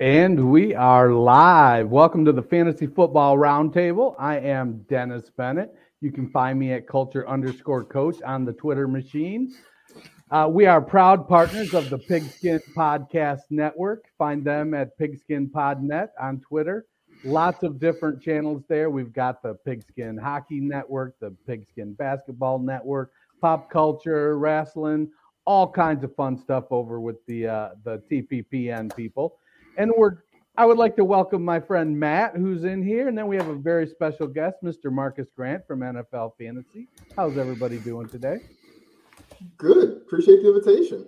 And we are live. Welcome to the Fantasy Football Roundtable. I am Dennis Bennett. You can find me at culture underscore coach on the Twitter machine. Uh, we are proud partners of the Pigskin Podcast Network. Find them at Pigskin Podnet on Twitter. Lots of different channels there. We've got the Pigskin Hockey Network, the Pigskin Basketball Network, pop culture, wrestling, all kinds of fun stuff over with the uh, the TPPN people. And we're I would like to welcome my friend Matt, who's in here, and then we have a very special guest, Mr. Marcus Grant from NFL Fantasy. How's everybody doing today? Good. Appreciate the invitation.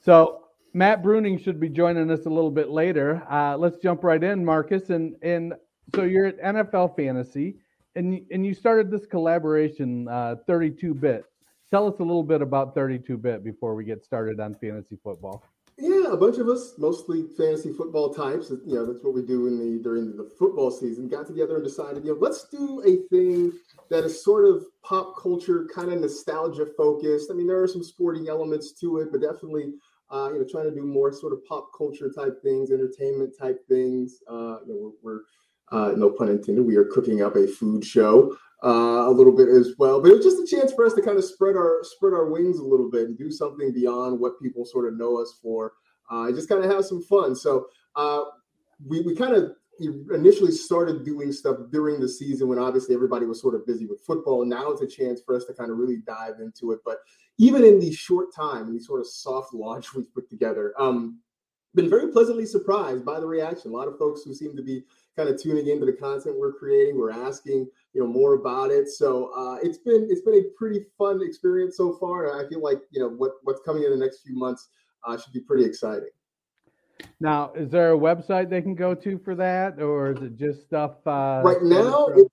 So Matt Bruning should be joining us a little bit later. Uh, let's jump right in, Marcus. And and so you're at NFL Fantasy, and and you started this collaboration, uh, 32-bit. Tell us a little bit about 32-bit before we get started on fantasy football. Yeah, a bunch of us, mostly fantasy football types. You know, that's what we do in the during the football season. Got together and decided, you know, let's do a thing that is sort of pop culture, kind of nostalgia focused. I mean, there are some sporting elements to it, but definitely, uh, you know, trying to do more sort of pop culture type things, entertainment type things. Uh, you know, we're, we're uh, no pun intended, we are cooking up a food show uh, a little bit as well. But it was just a chance for us to kind of spread our spread our wings a little bit and do something beyond what people sort of know us for. Uh, just kind of have some fun. So uh, we we kind of initially started doing stuff during the season when obviously everybody was sort of busy with football. Now it's a chance for us to kind of really dive into it. But even in the short time, the sort of soft launch we've put together, um, been very pleasantly surprised by the reaction. A lot of folks who seem to be kind of tuning into the content we're creating. We're asking, you know, more about it. So uh, it's been it's been a pretty fun experience so far. And I feel like you know what what's coming in the next few months uh, should be pretty exciting. Now, is there a website they can go to for that, or is it just stuff? Uh, right now, it,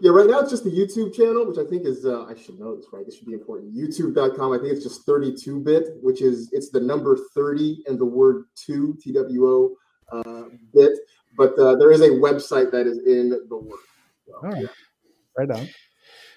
yeah, right now it's just the YouTube channel, which I think is uh, I should know this right. This should be important. YouTube.com. I think it's just 32 bit, which is it's the number 30 and the word two T W O uh, bit. But uh, there is a website that is in the works. So, All right. yeah. Right on.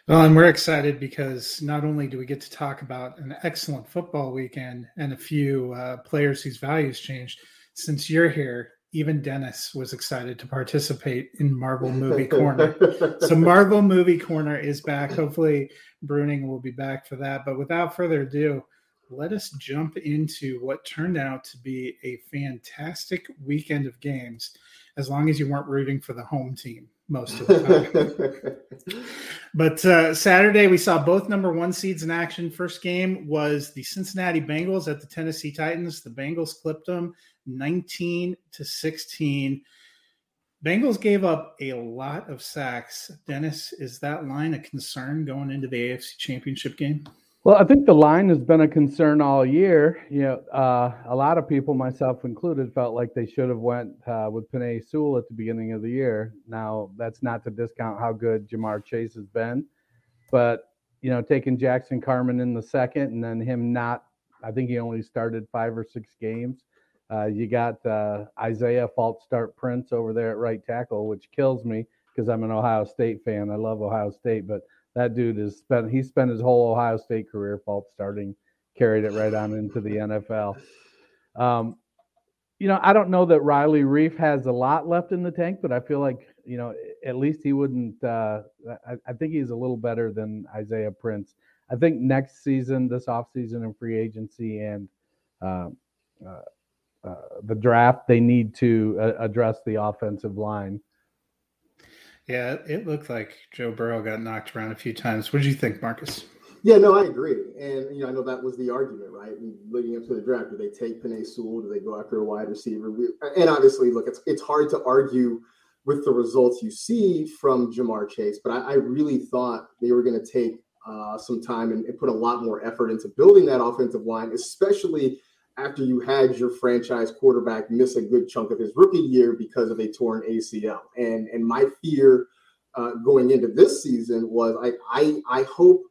Well, and we're excited because not only do we get to talk about an excellent football weekend and a few uh, players whose values changed, since you're here, even Dennis was excited to participate in Marvel Movie Corner. so Marvel Movie Corner is back. Hopefully, Bruning will be back for that. But without further ado, let us jump into what turned out to be a fantastic weekend of games, as long as you weren't rooting for the home team most of the time. but uh, Saturday, we saw both number one seeds in action. First game was the Cincinnati Bengals at the Tennessee Titans. The Bengals clipped them 19 to 16. Bengals gave up a lot of sacks. Dennis, is that line a concern going into the AFC Championship game? Well, I think the line has been a concern all year. You know, uh, a lot of people, myself included, felt like they should have went uh, with Penei Sewell at the beginning of the year. Now, that's not to discount how good Ja'Marr Chase has been, but you know, taking Jackson Carman in the second and then him not, I think he only started five or six games. Uh, you got uh, Isaiah False Start Prince over there at right tackle, which kills me because I'm an Ohio State fan. I love Ohio State, but that dude has spent he spent his whole Ohio State career fault starting, carried it right on into the NFL. Um, you know, I don't know that Riley Reiff has a lot left in the tank, but I feel like you know at least he wouldn't. Uh, I, I, think he's a little better than Isaiah Prince. I think next season, this offseason in free agency and uh, uh, uh, the draft, they need to uh, address the offensive line. Yeah, it looked like Joe Burrow got knocked around a few times. What did you think, Marcus? Yeah, no, I agree. And you know, I know that was the argument, right? leading up to the draft, do they take Penei Sewell? Do they go after a wide receiver? We, and obviously, look, it's it's hard to argue with the results you see from Ja'Marr Chase, but I, I really thought they were going to take uh, some time and, and put a lot more effort into building that offensive line, especially after you had your franchise quarterback miss a good chunk of his rookie year because of a torn ACL. And and my fear uh, going into this season was I, I I hope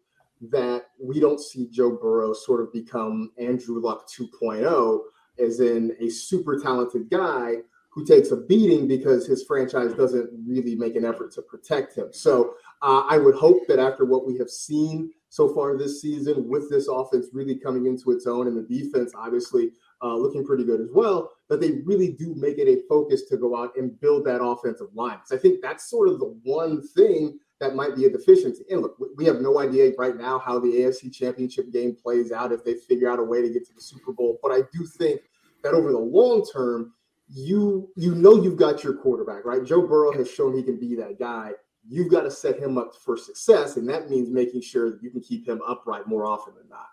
that we don't see Joe Burrow sort of become Andrew Luck 2.0, as in a super talented guy who takes a beating because his franchise doesn't really make an effort to protect him. So uh, I would hope that after what we have seen so far this season with this offense really coming into its own and the defense obviously uh, looking pretty good as well, that they really do make it a focus to go out and build that offensive line. Because I think that's sort of the one thing that might be a deficiency. And look, we have no idea right now how the AFC championship game plays out if they figure out a way to get to the Super Bowl. But I do think that over the long term, you you know you've got your quarterback, right? Joe Burrow has shown he can be that guy you've got to set him up for success. And that means making sure that you can keep him upright more often than not.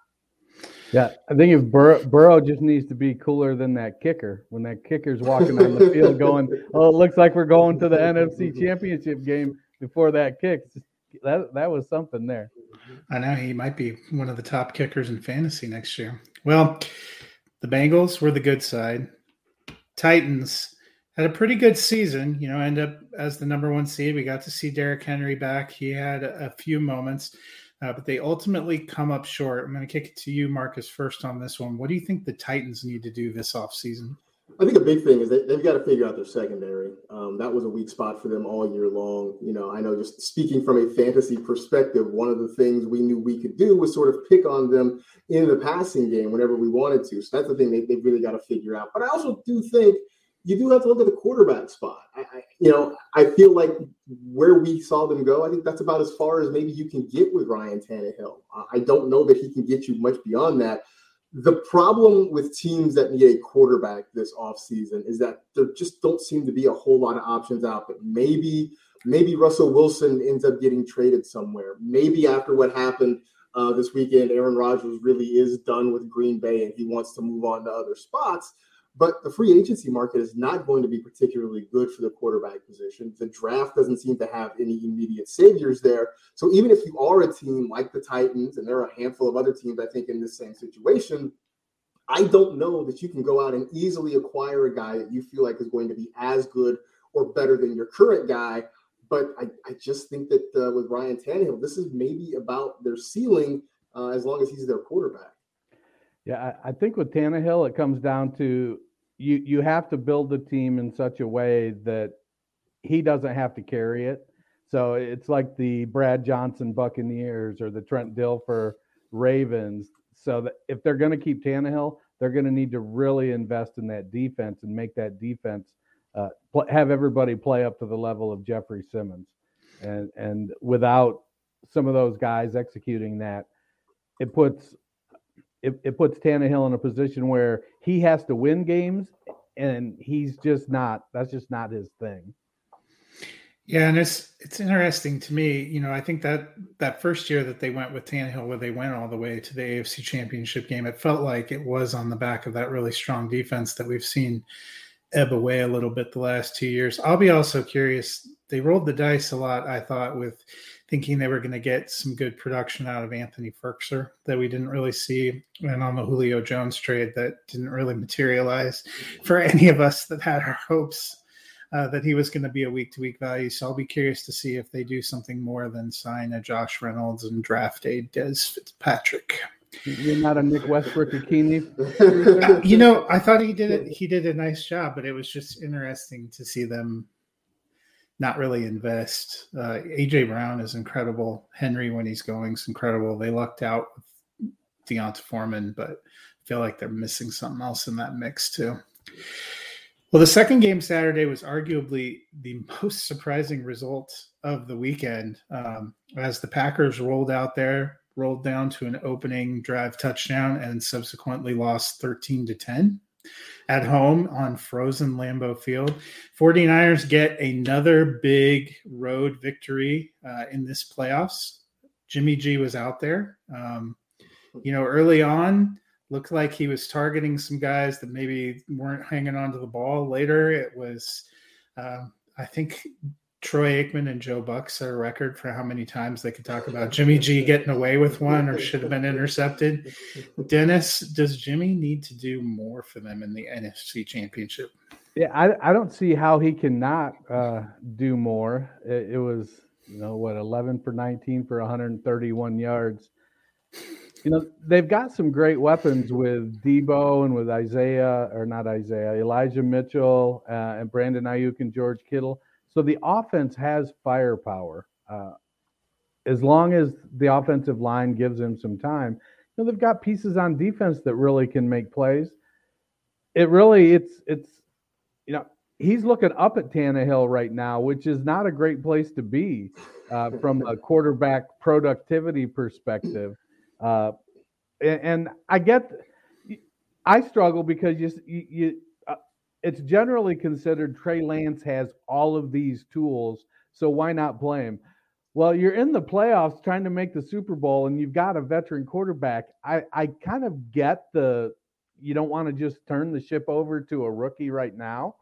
Yeah, I think if Bur- Burrow just needs to be cooler than that kicker when that kicker's walking on the field going, oh, it looks like we're going to the NFC Championship game before that kick. That that was something there. I know he might be one of the top kickers in fantasy next year. Well, the Bengals were the good side. Titans had a pretty good season. You know, end up as the number one seed. We got to see Derrick Henry back. He had a, few moments, uh, but they ultimately come up short. I'm going to kick it to you, Marcus, first on this one. What do you think the Titans need to do this offseason? I think a big thing is they, they've got to figure out their secondary. Um, that was a weak spot for them all year long. You know, I know just speaking from a fantasy perspective, one of the things we knew we could do was sort of pick on them in the passing game whenever we wanted to. So that's the thing they, they've really got to figure out. But I also do think – you do have to look at the quarterback spot. I, I, you know, I feel like where we saw them go, I think that's about as far as maybe you can get with Ryan Tannehill. I don't know that he can get you much beyond that. The problem with teams that need a quarterback this offseason is that there just don't seem to be a whole lot of options out there. Maybe, maybe Russell Wilson ends up getting traded somewhere. Maybe after what happened uh, this weekend, Aaron Rodgers really is done with Green Bay and he wants to move on to other spots. But the free agency market is not going to be particularly good for the quarterback position. The draft doesn't seem to have any immediate saviors there. So even if you are a team like the Titans, and there are a handful of other teams, I think, in this same situation, I don't know that you can go out and easily acquire a guy that you feel like is going to be as good or better than your current guy. But I, I just think that uh, with Ryan Tannehill, this is maybe about their ceiling uh, as long as he's their quarterback. Yeah, I, I think with Tannehill, it comes down to you you have to build the team in such a way that he doesn't have to carry it. So it's like the Brad Johnson Buccaneers or the Trent Dilfer Ravens. So that if they're going to keep Tannehill, they're going to need to really invest in that defense and make that defense uh, pl- have everybody play up to the level of Jeffrey Simmons, and and without some of those guys executing that, it puts it, it puts Tannehill in a position where he has to win games, and he's just not. That's just not his thing. Yeah, and it's it's interesting to me. You know, I think that that first year that they went with Tannehill, where they went all the way to the AFC Championship game, it felt like it was on the back of that really strong defense that we've seen ebb away a little bit the last two years. I'll be also curious. They rolled the dice a lot, I thought, with thinking they were going to get some good production out of Anthony Firkser that we didn't really see, and on the Julio Jones trade that didn't really materialize for any of us that had our hopes uh, that he was going to be a week to week value. So I'll be curious to see if they do something more than sign a Josh Reynolds and draft a Dez Fitzpatrick. You're not a Nick Westbrook-Ikhine. you know, I thought he did it. He did a nice job, but it was just interesting to see them not really invest. Uh, AJ Brown is incredible. Henry, when he's going, is incredible. They lucked out with D'Onta Foreman, but I feel like they're missing something else in that mix too. Well, the second game Saturday was arguably the most surprising result of the weekend um, as the Packers rolled out there, rolled down to an opening drive touchdown, and subsequently lost 13 to 10 at home on frozen Lambeau Field. 49ers get another big road victory uh, in this playoffs. Jimmy G was out there. Um, you know, early on, looked like he was targeting some guys that maybe weren't hanging on to the ball. Later, it was, uh, I think, Troy Aikman and Joe Buck set a record for how many times they could talk about Jimmy G getting away with one or should have been intercepted. Dennis, does Jimmy need to do more for them in the NFC Championship? Yeah, I, I don't see how he cannot uh, do more. It, it was, you know, what, 11 for 19 for 131 yards you know, they've got some great weapons with Deebo and with Isaiah, or not Isaiah, Elijah Mitchell uh, and Brandon Aiyuk and George Kittle. So the offense has firepower. Uh, as long as the offensive line gives them some time, you know, they've got pieces on defense that really can make plays. It really, it's, it's, you know, he's looking up at Tannehill right now, which is not a great place to be uh, from a quarterback productivity perspective. Uh, and, and, I get, I struggle because you, you, it's generally considered Trey Lance has all of these tools, so why not play him? Well, you're in the playoffs trying to make the Super Bowl, and you've got a veteran quarterback. I, I kind of get the you don't want to just turn the ship over to a rookie right now.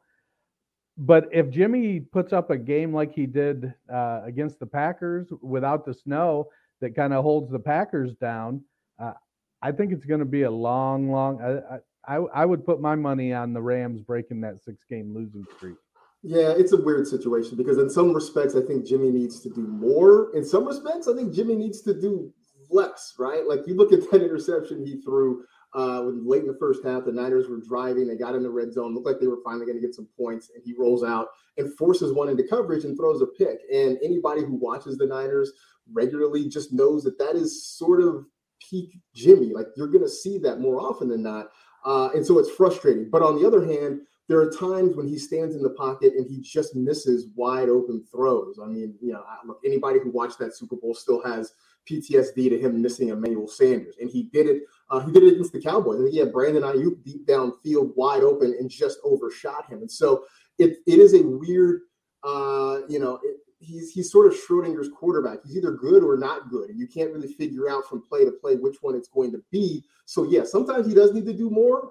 But if Jimmy puts up a game like he did uh, against the Packers without the snow, that kind of holds the Packers down. Uh, I think it's going to be a long, long. I, I, I would put my money on the Rams breaking that six game losing streak. Yeah, it's a weird situation because in some respects, I think Jimmy needs to do more. In some respects, I think Jimmy needs to do less, right? Like you look at that interception he threw uh, when late in the first half, the Niners were driving, they got in the red zone, looked like they were finally going to get some points, and he rolls out and forces one into coverage and throws a pick. And anybody who watches the Niners regularly just knows that that is sort of peak Jimmy. Like you're going to see that more often than not. Uh, and so it's frustrating. But on the other hand, there are times when he stands in the pocket and he just misses wide open throws. I mean, you know, look, anybody who watched that Super Bowl still has PTSD to him missing Emmanuel Sanders, and he did it. Uh, he did it against the Cowboys. And had Brandon Aiyuk deep downfield, wide open, and just overshot him. And so it it is a weird, uh, you know, it, he's he's sort of Schrodinger's quarterback. He's either good or not good, and you can't really figure out from play to play which one it's going to be. So yeah, sometimes he does need to do more,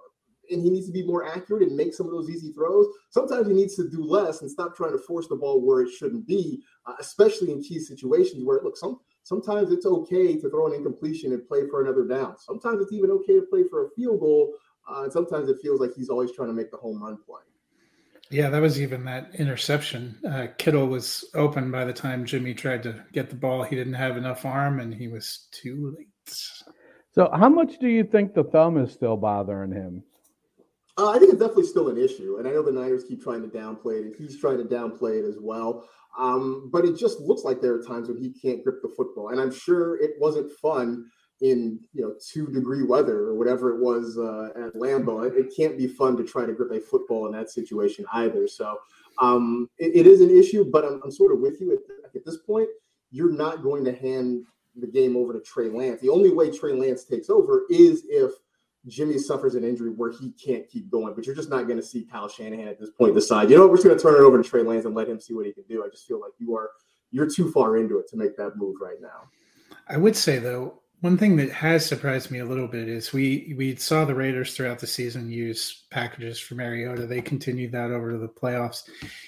and he needs to be more accurate and make some of those easy throws. Sometimes he needs to do less and stop trying to force the ball where it shouldn't be, uh, especially in key situations where look some. Sometimes it's okay to throw an incompletion and play for another down. Sometimes it's even okay to play for a field goal. Uh, and sometimes it feels like he's always trying to make the home run play. Yeah, that was even that interception. Uh, Kittle was open by the time Jimmy tried to get the ball. He didn't have enough arm, and he was too late. So, how much do you think the thumb is still bothering him? Uh, I think it's definitely still an issue, and I know the Niners keep trying to downplay it, and he's trying to downplay it as well. Um, but it just looks like there are times when he can't grip the football, and I'm sure it wasn't fun in you know two degree weather or whatever it was uh, at Lambeau. It, it, can't be fun to try to grip a football in that situation either. So um, it, it is an issue, but I'm, I'm sort of with you at, at this point. You're not going to hand the game over to Trey Lance. The only way Trey Lance takes over is if Jimmy suffers an injury where he can't keep going. But you're just not going to see Kyle Shanahan at this point decide, you know, we're just going to turn it over to Trey Lance and let him see what he can do. I just feel like you are you're too far into it to make that move right now. I would say though, one thing that has surprised me a little bit is we we saw the Raiders throughout the season use packages for Mariota. They continued that over to the playoffs.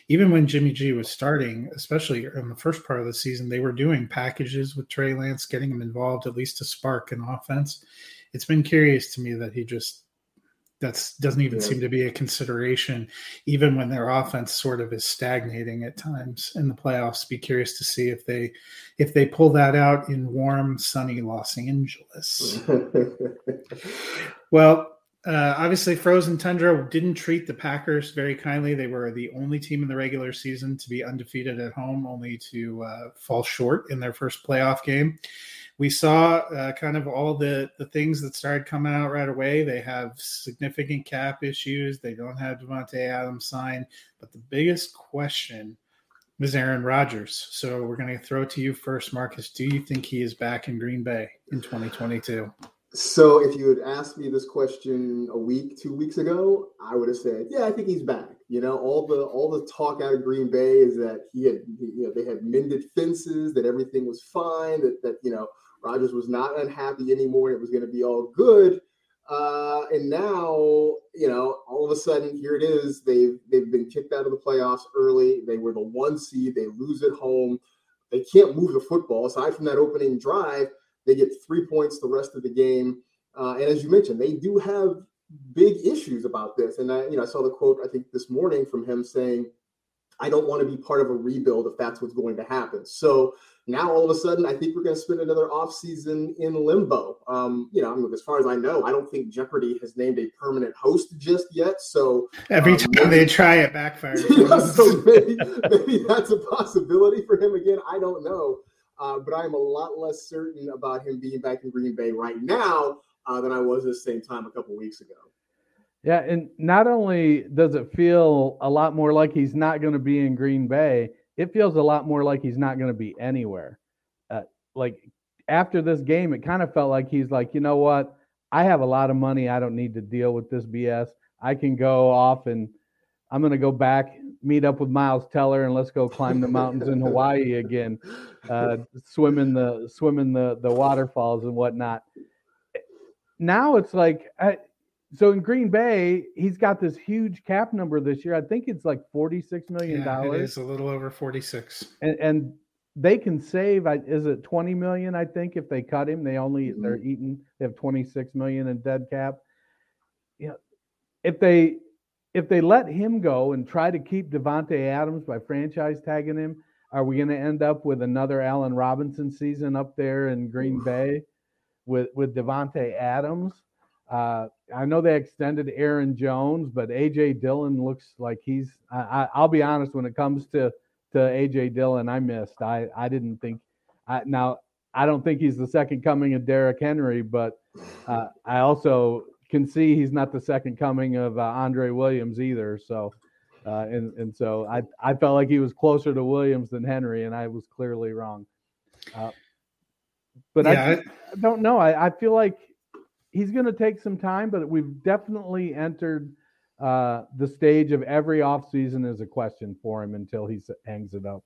Even when Jimmy G was starting, especially in the first part of the season, they were doing packages with Trey Lance, getting him involved at least to spark an offense. It's been curious to me that he just that's doesn't even yeah. seem to be a consideration, even when their offense sort of is stagnating at times in the playoffs. Be curious to see if they if they pull that out in warm, sunny Los Angeles. well, uh, obviously, Frozen Tundra didn't treat the Packers very kindly. They were the only team in the regular season to be undefeated at home, only to uh, fall short in their first playoff game we saw uh, kind of all the the things that started coming out right away. They have significant cap issues. They don't have Davante Adams signed, but the biggest question was Aaron Rodgers. So we're going to throw to you first, Marcus. Do you think he is back in Green Bay in 2022? So if you had asked me this question a week, two weeks ago, I would have said, "Yeah, I think he's back." You know, all the all the talk out of Green Bay is that he had, you know, they had mended fences, that everything was fine, that that you know Rodgers was not unhappy anymore. It was going to be all good. Uh, and now, you know, all of a sudden, here it is. They've they've been kicked out of the playoffs early. They were the one seed. They lose at home. They can't move the football. Aside from that opening drive, they get three points the rest of the game. Uh, and as you mentioned, they do have big issues about this. And I, you know, I saw the quote I think this morning from him saying, "I don't want to be part of a rebuild if that's what's going to happen." So now all of a sudden, I think we're going to spend another offseason in limbo. Um, you know, I mean, as far as I know, I don't think Jeopardy has named a permanent host just yet. So every um, time they try it, backfires. yeah, so maybe, maybe that's a possibility for him again. I don't know. Uh, but I'm a lot less certain about him being back in Green Bay right now uh, than I was at the same time a couple weeks ago. Yeah, and not only does it feel a lot more like he's not going to be in Green Bay, it feels a lot more like he's not going to be anywhere. Uh, like after this game, it kind of felt like he's like, you know what? I have a lot of money. I don't need to deal with this BS. I can go off and I'm going to go back, meet up with Miles Teller, and let's go climb the mountains in Hawaii again, uh, swim in the swimming the the waterfalls and whatnot. Now it's like, I, so in Green Bay, he's got this huge cap number this year. I think it's like forty-six million dollars. Yeah, it is a little over forty-six. And, and, they can save. Is it twenty million? I think if they cut him, they only mm-hmm. they're eating. They have twenty-six million in dead cap. You know, if they if they let him go and try to keep Davante Adams by franchise tagging him, are we going to end up with another Allen Robinson season up there in Green Bay with with Davante Adams? Uh, I know they extended Aaron Jones, but AJ Dillon looks like he's. I, will be honest when it comes to to AJ Dillon, I missed. I I didn't think. I, now I don't think he's the second coming of Derrick Henry, but uh, I also can see he's not the second coming of uh, Andre Williams either. So, uh, and and so I I felt like he was closer to Williams than Henry, and I was clearly wrong. Uh, but yeah, I, I, don't know. I, I feel like he's going to take some time, but we've definitely entered uh, the stage of every offseason is a question for him until he hangs it up.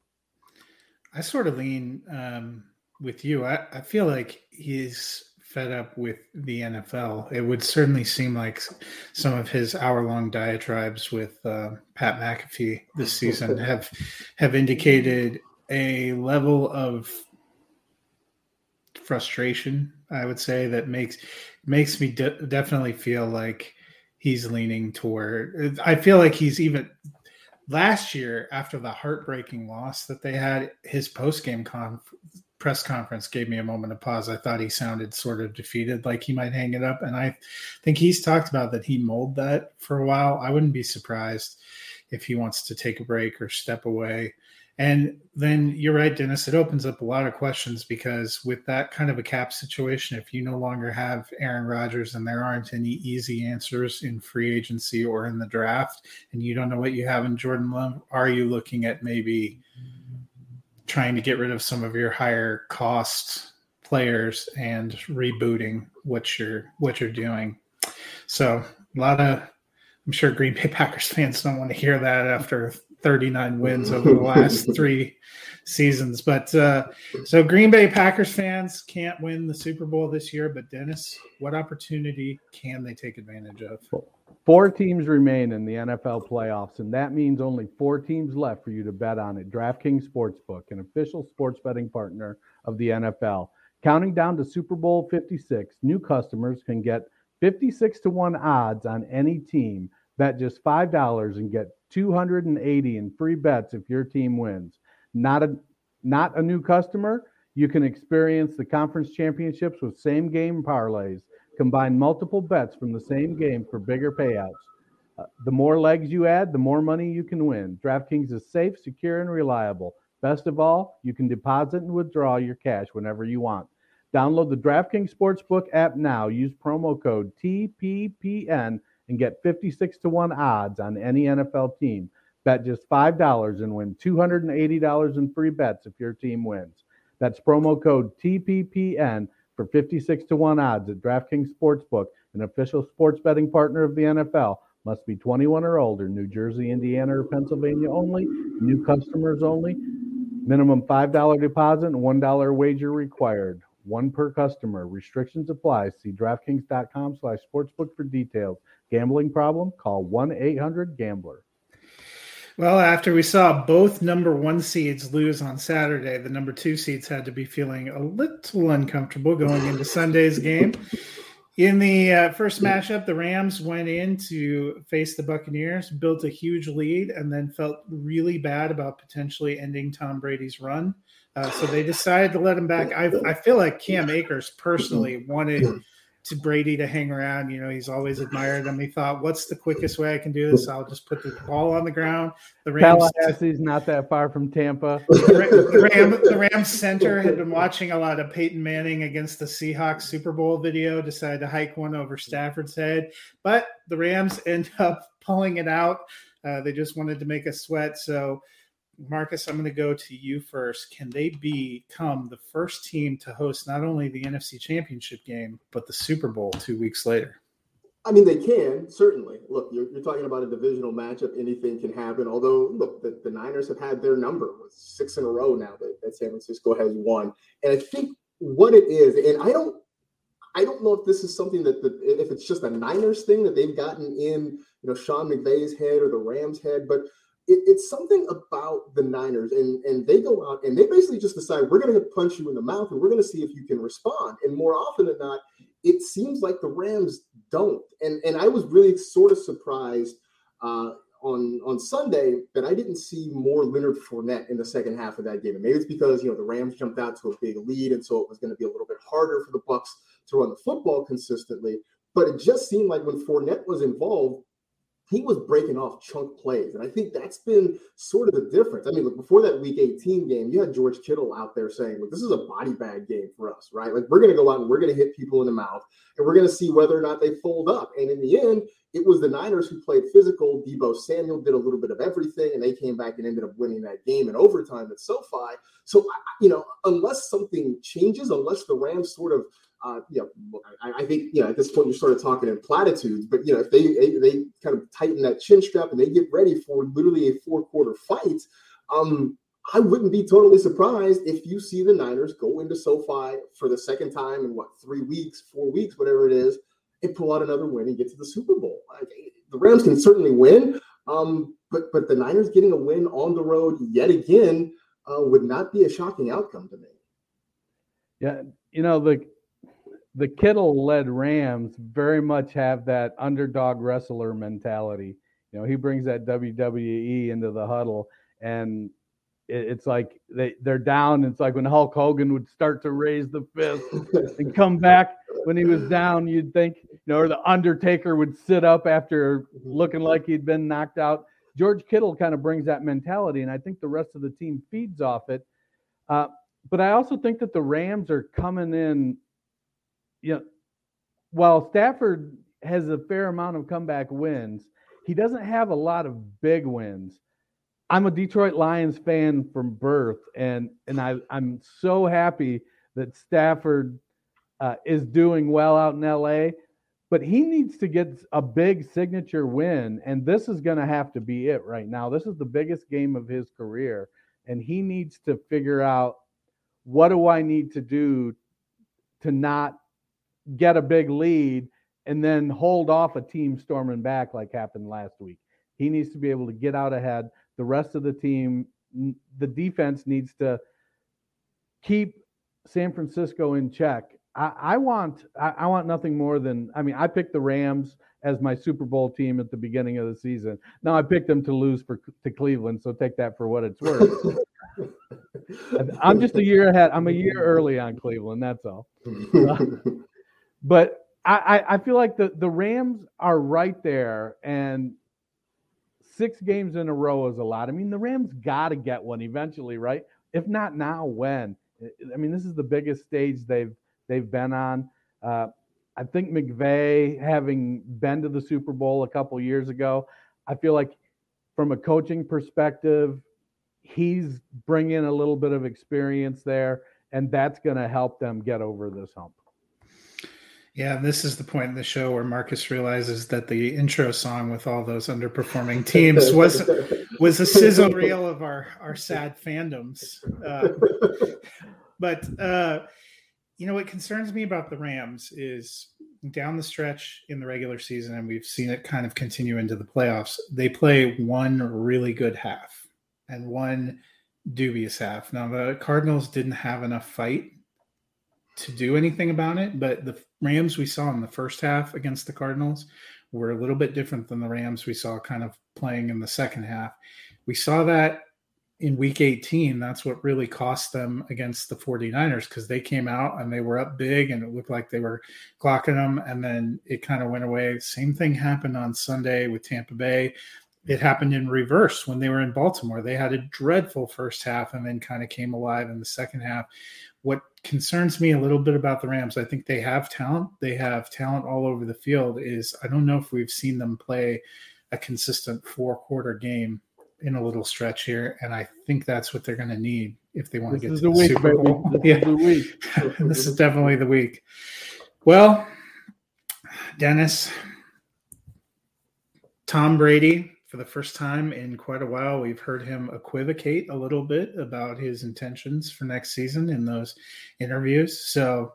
I sort of lean um, with you. I, I feel like he's fed up with the NFL. It would certainly seem like some of his hour-long diatribes with uh, Pat McAfee this season have have indicated a level of frustration. I would say that makes makes me de- definitely feel like he's leaning toward. I feel like he's even last year after the heartbreaking loss that they had. His post game press conference gave me a moment of pause. I thought he sounded sort of defeated, like he might hang it up. And I think he's talked about that he mulled that for a while. I wouldn't be surprised if he wants to take a break or step away And then you're right, Dennis. It opens up a lot of questions because with that kind of a cap situation, if you no longer have Aaron Rodgers and there aren't any easy answers in free agency or in the draft, and you don't know what you have in Jordan Love, are you looking at maybe trying to get rid of some of your higher cost players and rebooting what you're what you're doing? So a lot of I'm sure Green Bay Packers fans don't want to hear that after 39 wins over the last three seasons. But uh, so Green Bay Packers fans can't win the Super Bowl this year. But Dennis, what opportunity can they take advantage of? Four teams remain in the NFL playoffs, and that means only four teams left for you to bet on at DraftKings Sportsbook, an official sports betting partner of the NFL. Counting down to Super Bowl 56, new customers can get 56 to 1 odds on any team. Bet just $5 and get 280 in free bets if your team wins. Not a not a new customer, you can experience the conference championships with same game parlays. Combine multiple bets from the same game for bigger payouts. Uh, the more legs you add, the more money you can win. DraftKings is safe, secure, and reliable. Best of all, you can deposit and withdraw your cash whenever you want. Download the DraftKings Sportsbook app now. Use promo code TPPN and get 56 to 1 odds on any NFL team. Bet just $5 and win $280 in free bets if your team wins. That's promo code TPPN for 56 to 1 odds at DraftKings Sportsbook, an official sports betting partner of the NFL. Must be 21 or older, New Jersey, Indiana, or Pennsylvania only. New customers only. Minimum $5 deposit and $1 wager required. One per customer. Restrictions apply. See DraftKings.com slash sportsbook for details. Gambling problem? Call 1-800-GAMBLER. Well, after we saw both number one seeds lose on Saturday, the number two seeds had to be feeling a little uncomfortable going into Sunday's game. In the uh, first matchup, the Rams went in to face the Buccaneers, built a huge lead, and then felt really bad about potentially ending Tom Brady's run. Uh, so they decided to let him back. I, I feel like Cam Akers personally wanted to Brady to hang around. You know, he's always admired him. He thought, what's the quickest way I can do this? I'll just put the ball on the ground. The Rams Tallahassee's not that far from Tampa. The, Ram, the Rams center had been watching a lot of Peyton Manning against the Seahawks Super Bowl video, decided to hike one over Stafford's head. But the Rams end up pulling it out. Uh, they just wanted to make a sweat. So Marcus, I'm going to go to you first. Can they become the first team to host not only the NFC Championship game, but the Super Bowl two weeks later? I mean, they can certainly. Look, you're, you're talking about a divisional matchup. Anything can happen. Although, look, the, the Niners have had their number with six in a row now that, that San Francisco has won. And I think what it is, and I don't, I don't know if this is something that the, if it's just a Niners thing that they've gotten in, you know, Sean McVay's head or the Rams' head, but it, it's something about the Niners, and and they go out and they basically just decide we're going to punch you in the mouth, and we're going to see if you can respond. And more often than not, it seems like the Rams don't. And and I was really sort of surprised uh, on on Sunday that I didn't see more Leonard Fournette in the second half of that game. And maybe it's because you know the Rams jumped out to a big lead, and so it was going to be a little bit harder for the Bucks to run the football consistently. But it just seemed like when Fournette was involved, he was breaking off chunk plays. And I think that's been sort of the difference. I mean, look, before that week 18 game, you had George Kittle out there saying, look, this is a body bag game for us, right? Like, we're going to go out and we're going to hit people in the mouth and we're going to see whether or not they fold up. And in the end, it was the Niners who played physical. Deebo Samuel did a little bit of everything, and they came back and ended up winning that game in overtime at SoFi. So, you know, unless something changes, unless the Rams sort of uh, you know, I, I, think you know at this point you're sort of talking in platitudes, but you know if they, they, they kind of tighten that chin strap and they get ready for literally a four quarter fight, um, I wouldn't be totally surprised if you see the Niners go into SoFi for the second time in what three weeks, four weeks, whatever it is, and pull out another win and get to the Super Bowl. Like, the Rams can certainly win, um, but but the Niners getting a win on the road yet again uh, would not be a shocking outcome to me. Yeah, you know the the Kittle led Rams very much have that underdog wrestler mentality. You know, he brings that WWE into the huddle, and it, it's like they they're down. It's like when Hulk Hogan would start to raise the fist and come back when he was down. You'd think, you know, or the Undertaker would sit up after looking like he'd been knocked out. George Kittle kind of brings that mentality, and I think the rest of the team feeds off it. Uh, but I also think that the Rams are coming in. You know, while Stafford has a fair amount of comeback wins, he doesn't have a lot of big wins. I'm a Detroit Lions fan from birth, and and I I'm so happy that Stafford uh, is doing well out in LA but he needs to get a big signature win and this is going to have to be it right now this is the biggest game of his career and he needs to figure out what do i need to do to not get a big lead and then hold off a team storming back like happened last week he needs to be able to get out ahead the rest of the team the defense needs to keep san francisco in check I, I want I, I, want nothing more than I mean I picked the Rams as my Super Bowl team at the beginning of the season. Now I picked them to lose for to Cleveland, so take that for what it's worth. I'm just a year ahead. I'm a year early on Cleveland. That's all. But I, I feel like the the Rams are right there, and six games in a row is a lot. I mean, the Rams got to get one eventually, right? If not now, when? I mean, this is the biggest stage they've they've been on. Uh, I think McVay, having been to the Super Bowl a couple years ago, I feel like from a coaching perspective, he's bringing a little bit of experience there, and that's going to help them get over this hump. Yeah, this is the point in the show where Marcus realizes that the intro song with all those underperforming teams was was a sizzle reel of our our sad fandoms. Uh, but uh, you know what concerns me about the Rams is down the stretch in the regular season, and we've seen it kind of continue into the playoffs. They play one really good half and one dubious half. Now the Cardinals didn't have enough fight to do anything about it, but the Rams we saw in the first half against the Cardinals were a little bit different than the Rams we saw kind of playing in the second half. We saw that in week 18, that's what really cost them against the 49ers because they came out and they were up big and it looked like they were clocking them. And then it kind of went away. Same thing happened on Sunday with Tampa Bay. It happened in reverse when they were in Baltimore. They had a dreadful first half and then kind of came alive in the second half. What concerns me a little bit about the Rams, I think they have talent. They have talent all over the field. Is I don't know if we've seen them play a consistent four quarter game in a little stretch here, and I think that's what they're going to need if they want this to get to the, the week, Super Bowl. This yeah, is this is definitely the week. Well, Dennis, Tom Brady, for the first time in quite a while, we've heard him equivocate a little bit about his intentions for next season in those interviews. So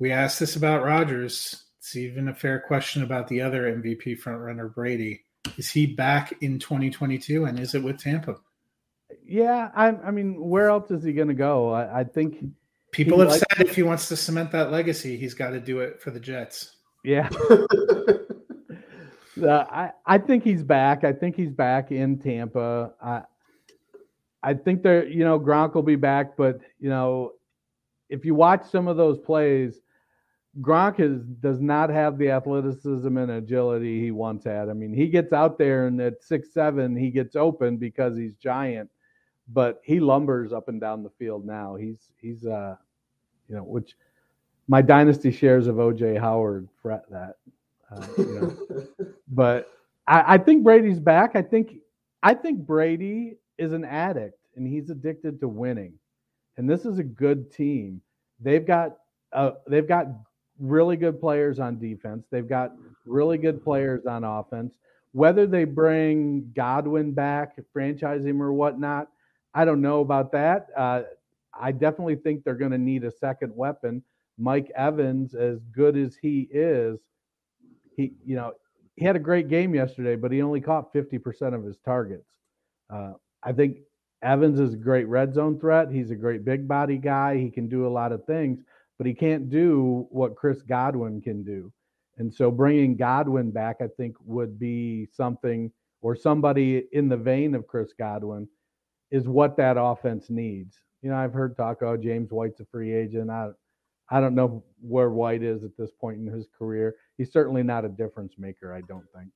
we asked this about Rodgers. It's even a fair question about the other MVP frontrunner, Brady. Is he back in 2022, and is it with Tampa? Yeah, I, I mean, where else is he going to go? I, I think people have likes- said if he wants to cement that legacy, he's got to do it for the Jets. Yeah. uh, I I think he's back. I think he's back in Tampa. I I think there, you know, Gronk will be back, but you know, if you watch some of those plays, Gronk is, does not have the athleticism and agility he once had. I mean, he gets out there and at six seven, he gets open because he's giant, but he lumbers up and down the field now. He's he's uh, you know, which my dynasty shares of OJ Howard fret that. Uh, you know. but I, I think Brady's back. I think I think Brady is an addict and he's addicted to winning. And this is a good team. They've got uh, they've got really good players on defense. They've got really good players on offense. Whether they bring Godwin back, franchise him or whatnot, I don't know about that. Uh, I definitely think they're going to need a second weapon. Mike Evans, as good as he is, he you know he had a great game yesterday, but he only caught 50% of his targets. Uh, I think Evans is a great red zone threat. He's a great big body guy. He can do a lot of things but he can't do what Chris Godwin can do. And so bringing Godwin back, I think, would be something or somebody in the vein of Chris Godwin is what that offense needs. You know, I've heard talk, oh, James White's a free agent. I, I don't know where White is at this point in his career. He's certainly not a difference maker, I don't think.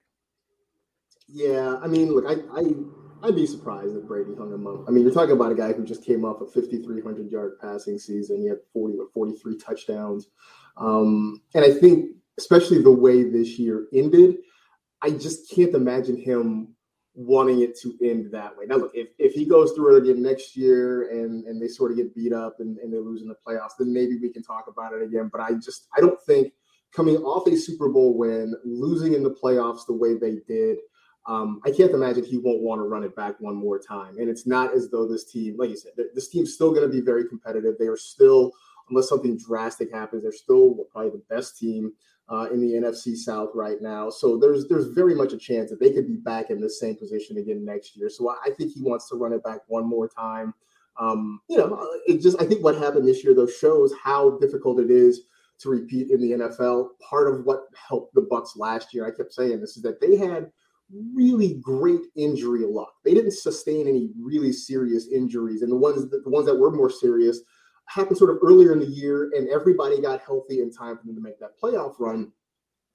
Yeah, I mean, look, I, I, I'd be surprised if Brady hung him up. I mean, you're talking about a guy who just came off a 5,300 yard passing season. He had 40 or 43 touchdowns. Um, and I think, especially the way this year ended, I just can't imagine him wanting it to end that way. Now, look, if, if he goes through it again next year and, and they sort of get beat up and, and they lose in the playoffs, then maybe we can talk about it again. But I just, I don't think coming off a Super Bowl win, losing in the playoffs the way they did, um, I can't imagine he won't want to run it back one more time. And it's not as though this team, like you said, this team's still going to be very competitive. They are still, unless something drastic happens, they're still probably the best team uh, in the NFC South right now. So there's there's very much a chance that they could be back in the same position again next year. So I think he wants to run it back one more time. Um, you know, it just I think what happened this year though shows how difficult it is to repeat in the NFL. Part of what helped the Bucs last year, I kept saying this, is that they had really great injury luck. They didn't sustain any really serious injuries, and the ones that, the ones that were more serious happened sort of earlier in the year, and everybody got healthy in time for them to make that playoff run.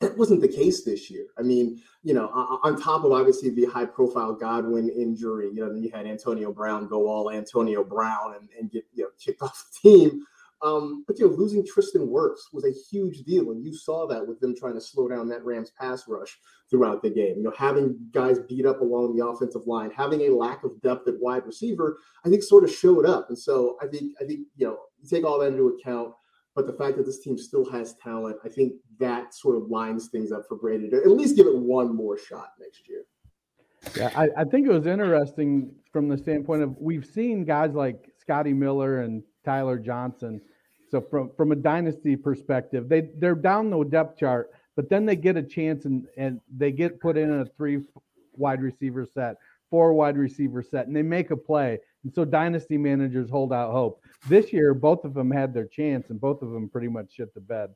That wasn't the case this year. I mean, you know, on top of obviously the high profile Godwin injury, you know, then you had Antonio Brown go all Antonio Brown and, and get you know kicked off the team. Um, but you know, losing Tristan Wirfs was a huge deal, and you saw that with them trying to slow down that Rams pass rush throughout the game. You know, having guys beat up along the offensive line, having a lack of depth at wide receiver, I think sort of showed up. And so I think I think you know you take all that into account. But the fact that this team still has talent, I think that sort of lines things up for Brady to at least give it one more shot next year. Yeah, I, I think it was interesting from the standpoint of we've seen guys like Scotty Miller and Tyler Johnson so from from a dynasty perspective, they they're down the depth chart, but then they get a chance and and they get put in a three wide receiver set, four wide receiver set, and they make a play. And so dynasty managers hold out hope. This year, both of them had their chance, and both of them pretty much shit the bed.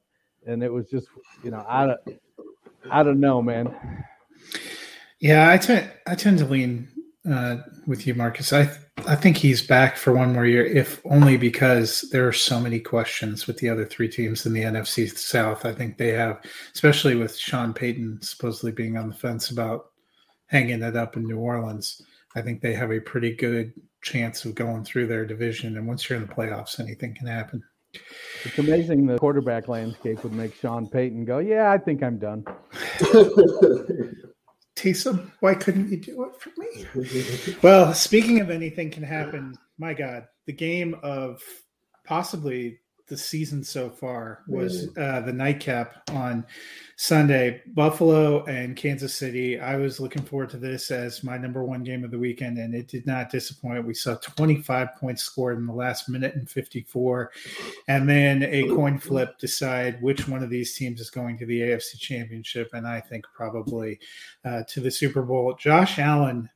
And it was just, you know, I don't, I don't know, man. Yeah, I tend I tend to lean uh, with you, Marcus. I I think he's back for one more year, if only because there are so many questions with the other three teams in the NFC South. I think they have, especially with Sean Payton supposedly being on the fence about hanging it up in New Orleans. I think they have a pretty good chance of going through their division. And once you're in the playoffs, anything can happen. It's amazing the quarterback landscape would make Sean Payton go, Yeah, I think I'm done. Taysom, why couldn't you do it for me? well, speaking of anything can happen, my God, the game of possibly the season so far was uh, the nightcap on Sunday. Buffalo and Kansas City. I was looking forward to this as my number one game of the weekend, and it did not disappoint. We saw 25 points scored in the last minute and 54, and then a coin flip decide which one of these teams is going to the AFC Championship, and I think probably uh, to the Super Bowl. Josh Allen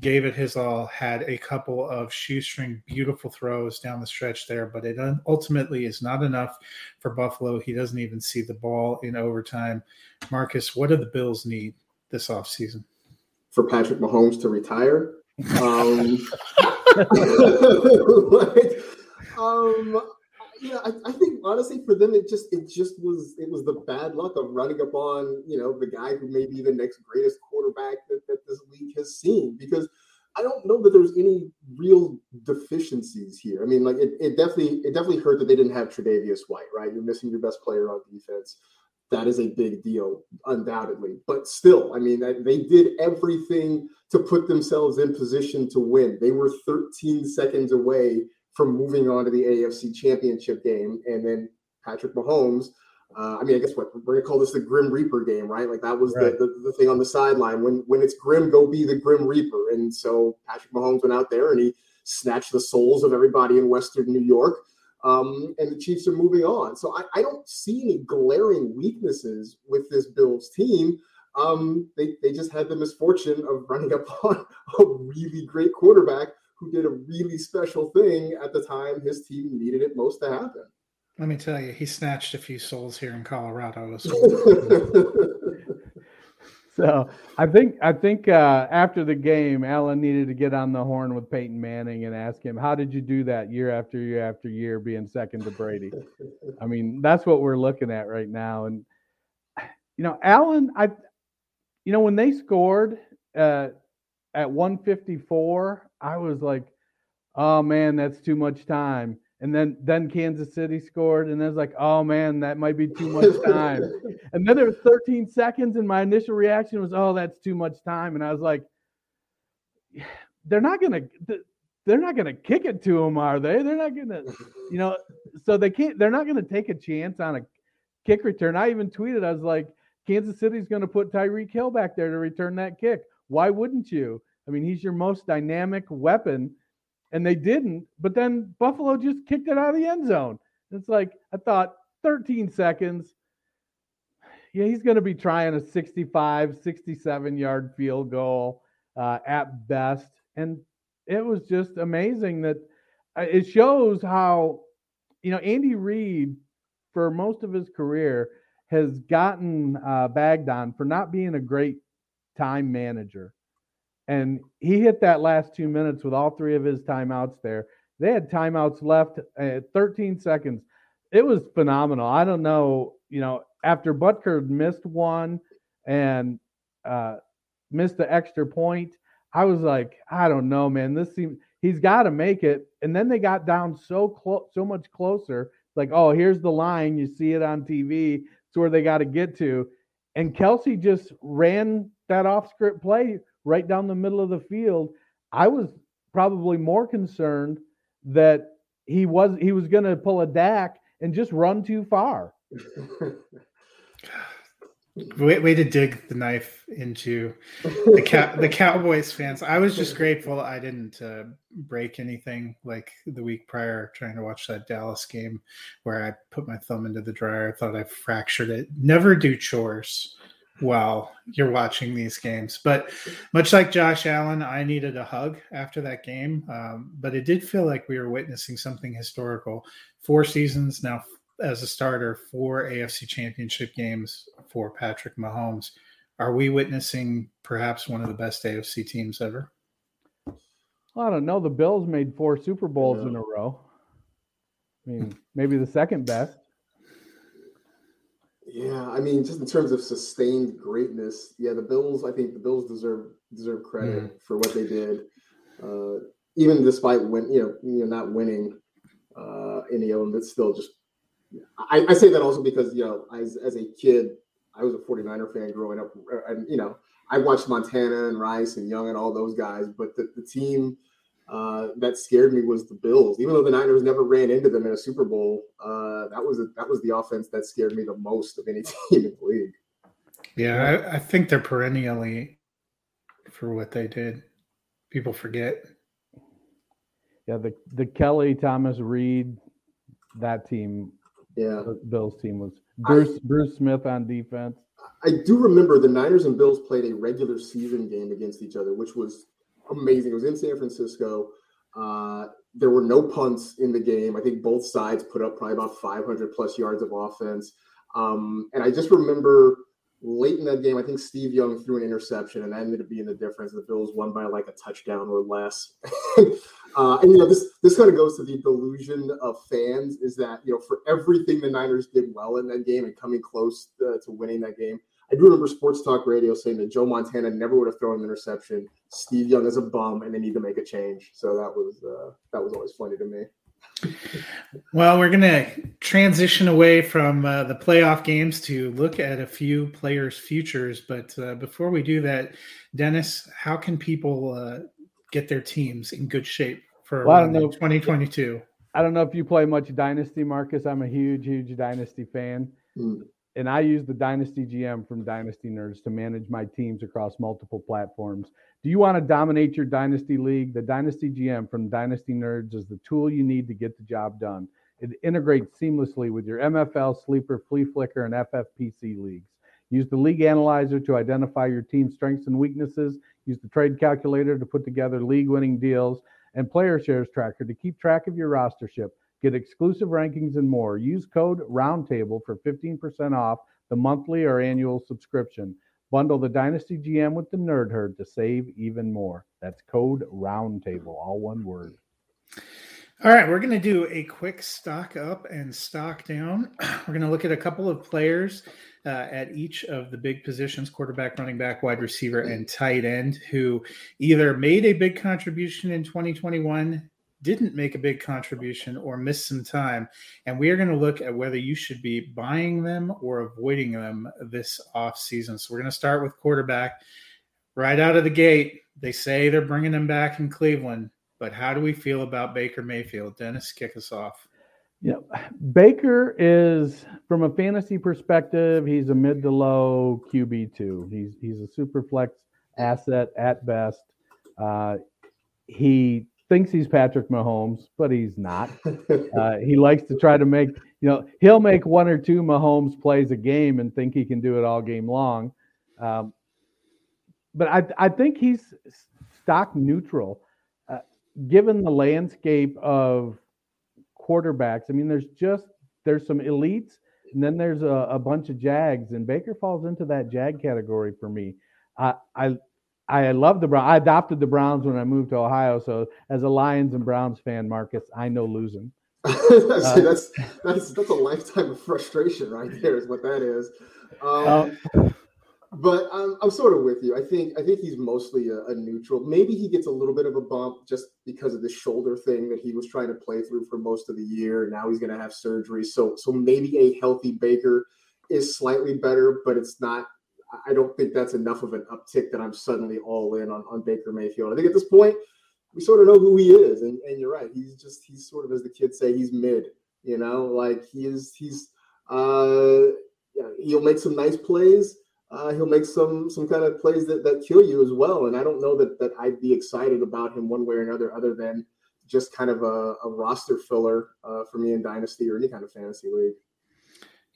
gave it his all, had a couple of shoestring beautiful throws down the stretch there, but it ultimately is not enough for Buffalo. He doesn't even see the ball in overtime. Marcus, what do the Bills need this offseason? For Patrick Mahomes to retire? Um, like, um, yeah, I, I, think honestly for them it just it just was it was the bad luck of running up on you know the guy who may be the next greatest quarterback that, that this league has seen because I don't know that there's any real deficiencies here. I mean, like it, it definitely it definitely hurt that they didn't have Tre'Davious White, right? You're missing your best player on defense. That is a big deal, undoubtedly. But still, I mean, they did everything to put themselves in position to win. They were 13 seconds away from moving on to the AFC Championship game, and then Patrick Mahomes. Uh, I mean, I guess what we're gonna call this the Grim Reaper game, right? Like that was right. the, the, the thing on the sideline. When when it's grim, go be the Grim Reaper. And so Patrick Mahomes went out there and he snatched the souls of everybody in Western New York. Um, and the Chiefs are moving on. So I, I, don't see any glaring weaknesses with this Bills team. Um, they, they just had the misfortune of running up on a really great quarterback who did a really special thing at the time his team needed it most to happen. Let me tell you, he snatched a few souls here in Colorado. so I think I think uh, after the game, Allen needed to get on the horn with Peyton Manning and ask him, "How did you do that year after year after year, being second to Brady?" I mean, that's what we're looking at right now. And you know, Allen, I, you know, when they scored uh, at 154, I was like, oh man, that's too much time. And then then Kansas City scored, and I was like, oh man, that might be too much time. and then there was 13 seconds, and my initial reaction was, oh, that's too much time. And I was like, they're not gonna they're not gonna kick it to them, are they? They're not gonna, you know, so they can't. They're not gonna take a chance on a kick return. I even tweeted, I was like, Kansas City's going to put Tyreek Hill back there to return that kick. Why wouldn't you? I mean, he's your most dynamic weapon, and they didn't. But then Buffalo just kicked it out of the end zone. It's like I thought 13 seconds. Yeah, he's going to be trying a 65, 67 yard field goal uh, at best. And it was just amazing that uh, it shows how, you know, Andy Reid, for most of his career, has gotten uh, bagged on for not being a great time manager. And he hit that last two minutes with all three of his timeouts there. They had timeouts left at 13 seconds. It was phenomenal. I don't know, you know, after Butker missed one and uh, missed the extra point, I was like, I don't know, man. This seems he's got to make it. And then they got down so close, so much closer. Like, oh, here's the line. You see it on TV. It's where they got to get to. And Kelce just ran that off script play right down the middle of the field. I was probably more concerned that he was he was going to pull a Dak and just run too far. Way, way to dig the knife into the cow, the Cowboys fans. I was just grateful I didn't uh, break anything like the week prior trying to watch that Dallas game where I put my thumb into the dryer. I thought I fractured it. Never do chores while you're watching these games. But much like Josh Allen, I needed a hug after that game. Um, but it did feel like we were witnessing something historical. Four seasons now as a starter four AFC championship games for Patrick Mahomes. Are we witnessing perhaps one of the best AFC teams ever? Well, I don't know. The Bills made four Super Bowls in a row. I mean, maybe the second best. Yeah, I mean, just in terms of sustained greatness, yeah, the Bills. I think the Bills deserve deserve credit mm. for what they did, uh, even despite when you know, you know, not winning uh, any of them. It's still just I, I, say that also because you know, as as a kid, I was a 49er fan growing up, and you know, I watched Montana and Rice and Young and all those guys, but the, the team uh, that scared me was the Bills. Even though the Niners never ran into them in a Super Bowl, uh, that was a, that was the offense that scared me the most of any team in the league. Yeah, I, I think they're perennially for what they did. People forget. Yeah, the the Kelly Thomas Reed, that team yeah, Bills team was Bruce I, Bruce Smith on defense. I do remember the Niners and Bills played a regular season game against each other, which was amazing. It was in San Francisco. Uh, there were no punts in the game. I think both sides put up probably about 500 plus yards of offense. Um, and I just remember late in that game, I think Steve Young threw an interception, and that ended up being the difference. The Bills won by like a touchdown or less. uh, and you know, this this kind of goes to the delusion of fans is that you know for everything the Niners did well in that game and coming close uh, to winning that game. I do remember Sports Talk Radio saying that Joe Montana never would have thrown an interception. Steve Young is a bum, and they need to make a change. So that was uh, that was always funny to me. Well, we're going to transition away from uh, the playoff games to look at a few players' futures. But uh, before we do that, Dennis, how can people uh, get their teams in good shape for well, I don't know, 2022? I don't know if you play much Dynasty, Marcus. I'm a huge, huge Dynasty fan. Mm and I use the Dynasty GM from Dynasty Nerds to manage my teams across multiple platforms. Do you want to dominate your Dynasty league? The Dynasty GM from Dynasty Nerds is the tool you need to get the job done. It integrates seamlessly with your MFL, Sleeper, Fleaflicker, and FFPC leagues. Use the league analyzer to identify your team's strengths and weaknesses. Use the trade calculator to put together league winning deals and player shares tracker to keep track of your rostership Get exclusive rankings and more. Use code ROUNDTABLE for 15% off the monthly or annual subscription. Bundle the Dynasty GM with the Nerd Herd to save even more. That's code ROUNDTABLE, all one word. All right, we're going to do a quick stock up and stock down. We're going to look at a couple of players uh, at each of the big positions quarterback, running back, wide receiver, and tight end who either made a big contribution in 2021, didn't make a big contribution, or missed some time. And we are going to look at whether you should be buying them or avoiding them this off season. So we're going to start with quarterback right out of the gate. They say they're bringing him back in Cleveland but how do we feel about Baker Mayfield? Dennis, kick us off. Yeah, Baker is from a fantasy perspective, he's a mid to low QB two. He's he's a super flex asset at best. Uh, he thinks he's Patrick Mahomes, but he's not. Uh, he likes to try to make you know he'll make one or two Mahomes plays a game and think he can do it all game long. Um, but I I think he's stock neutral given the landscape of quarterbacks, I mean, there's just there's some elites, and then there's a, a bunch of Jags, and Baker falls into that Jag category for me. I I I love the Browns. I adopted the Browns when I moved to Ohio, so as a Lions and Browns fan, Marcus, I know losing. uh, that's that's that's a lifetime of frustration right there, is what that is. Um, um, but I'm, I'm sort of with you. I think I think he's mostly a, a, neutral. Maybe he gets a little bit of a bump just because of the shoulder thing that he was trying to play through for most of the year. Now he's going to have surgery, so so maybe a healthy Baker is slightly better, but it's not. I don't think that's enough of an uptick that I'm suddenly all in on, on Baker Mayfield. I think at this point we sort of know who he is, and, and you're right. He's just he's sort of as the kids say, he's mid. You know, like he is he's uh yeah, he'll make some nice plays uh, he'll make some some kind of plays that, that kill you as well. And I don't know that that I'd be excited about him one way or another, other than just kind of a, a roster filler uh, for me in dynasty or any kind of fantasy league.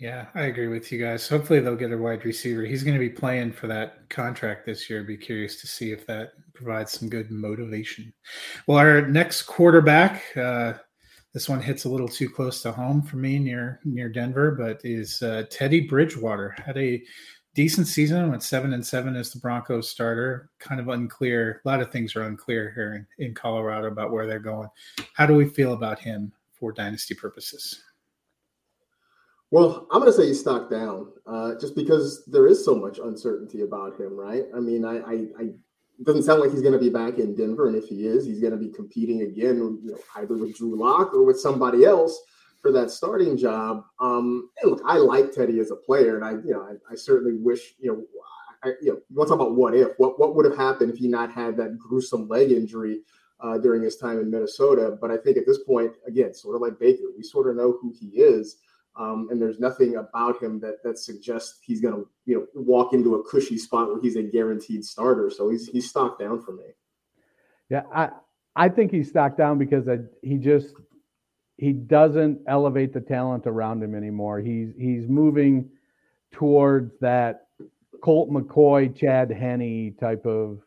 Yeah, I agree with you guys. Hopefully they'll get a wide receiver. He's going to be playing for that contract this year. Be curious to see if that provides some good motivation. Well, our next quarterback, uh, this one hits a little too close to home for me near near Denver, but is uh, Teddy Bridgewater had a decent season. Went seven and seven as the Broncos starter. Kind of unclear. A lot of things are unclear here in, in Colorado about where they're going. How do we feel about him for dynasty purposes? Well, I'm going to say he's stocked down, uh, just because there is so much uncertainty about him, right? I mean, I, I, I it doesn't sound like he's going to be back in Denver, and if he is, he's going to be competing again, you know, either with Drew Lock or with somebody else for that starting job. Um, and look, I like Teddy as a player, and I, you know, I, I certainly wish, you know, I, you know, to talk about what if? What what would have happened if he not had that gruesome leg injury uh, during his time in Minnesota? But I think at this point, again, sort of like Baker, we sort of know who he is. Um, and there's nothing about him that that suggests he's going to you know walk into a cushy spot where he's a guaranteed starter. So he's he's stocked down for me. Yeah, I I think he's stocked down because I, he just he doesn't elevate the talent around him anymore. He's he's moving towards that Colt McCoy, Chad Henne type of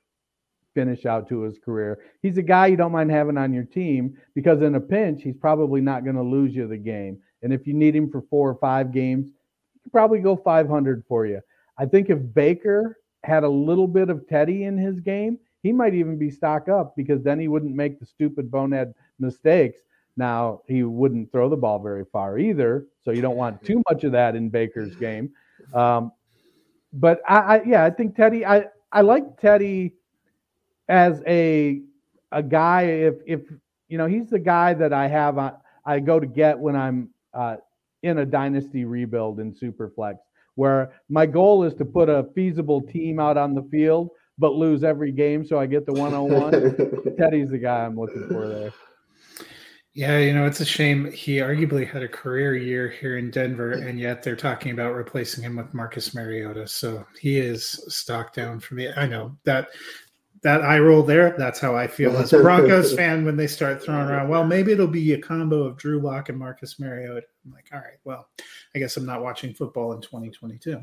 finish out to his career. He's a guy you don't mind having on your team because in a pinch, he's probably not going to lose you the game. And if you need him for four or five games, he could probably go 500 for you. I think if Baker had a little bit of Teddy in his game, he might even be stock up because then he wouldn't make the stupid bonehead mistakes now, he wouldn't throw the ball very far either, so you don't want too much of that in Baker's game. Um, but I, I, yeah, I think Teddy. I I like Teddy as a a guy. If if you know, he's the guy that I have. I, I go to get when I'm uh, in a dynasty rebuild in Superflex, where my goal is to put a feasible team out on the field, but lose every game, so I get the one on one. Teddy's the guy I'm looking for there. Yeah, you know, it's a shame. He arguably had a career year here in Denver, and yet they're talking about replacing him with Marcus Mariota. So he is stock down for me. I know that that eye roll there. That's how I feel as a Broncos fan when they start throwing around. Well, maybe it'll be a combo of Drew Lock and Marcus Mariota. I'm like, all right, well, I guess I'm not watching football in 2022.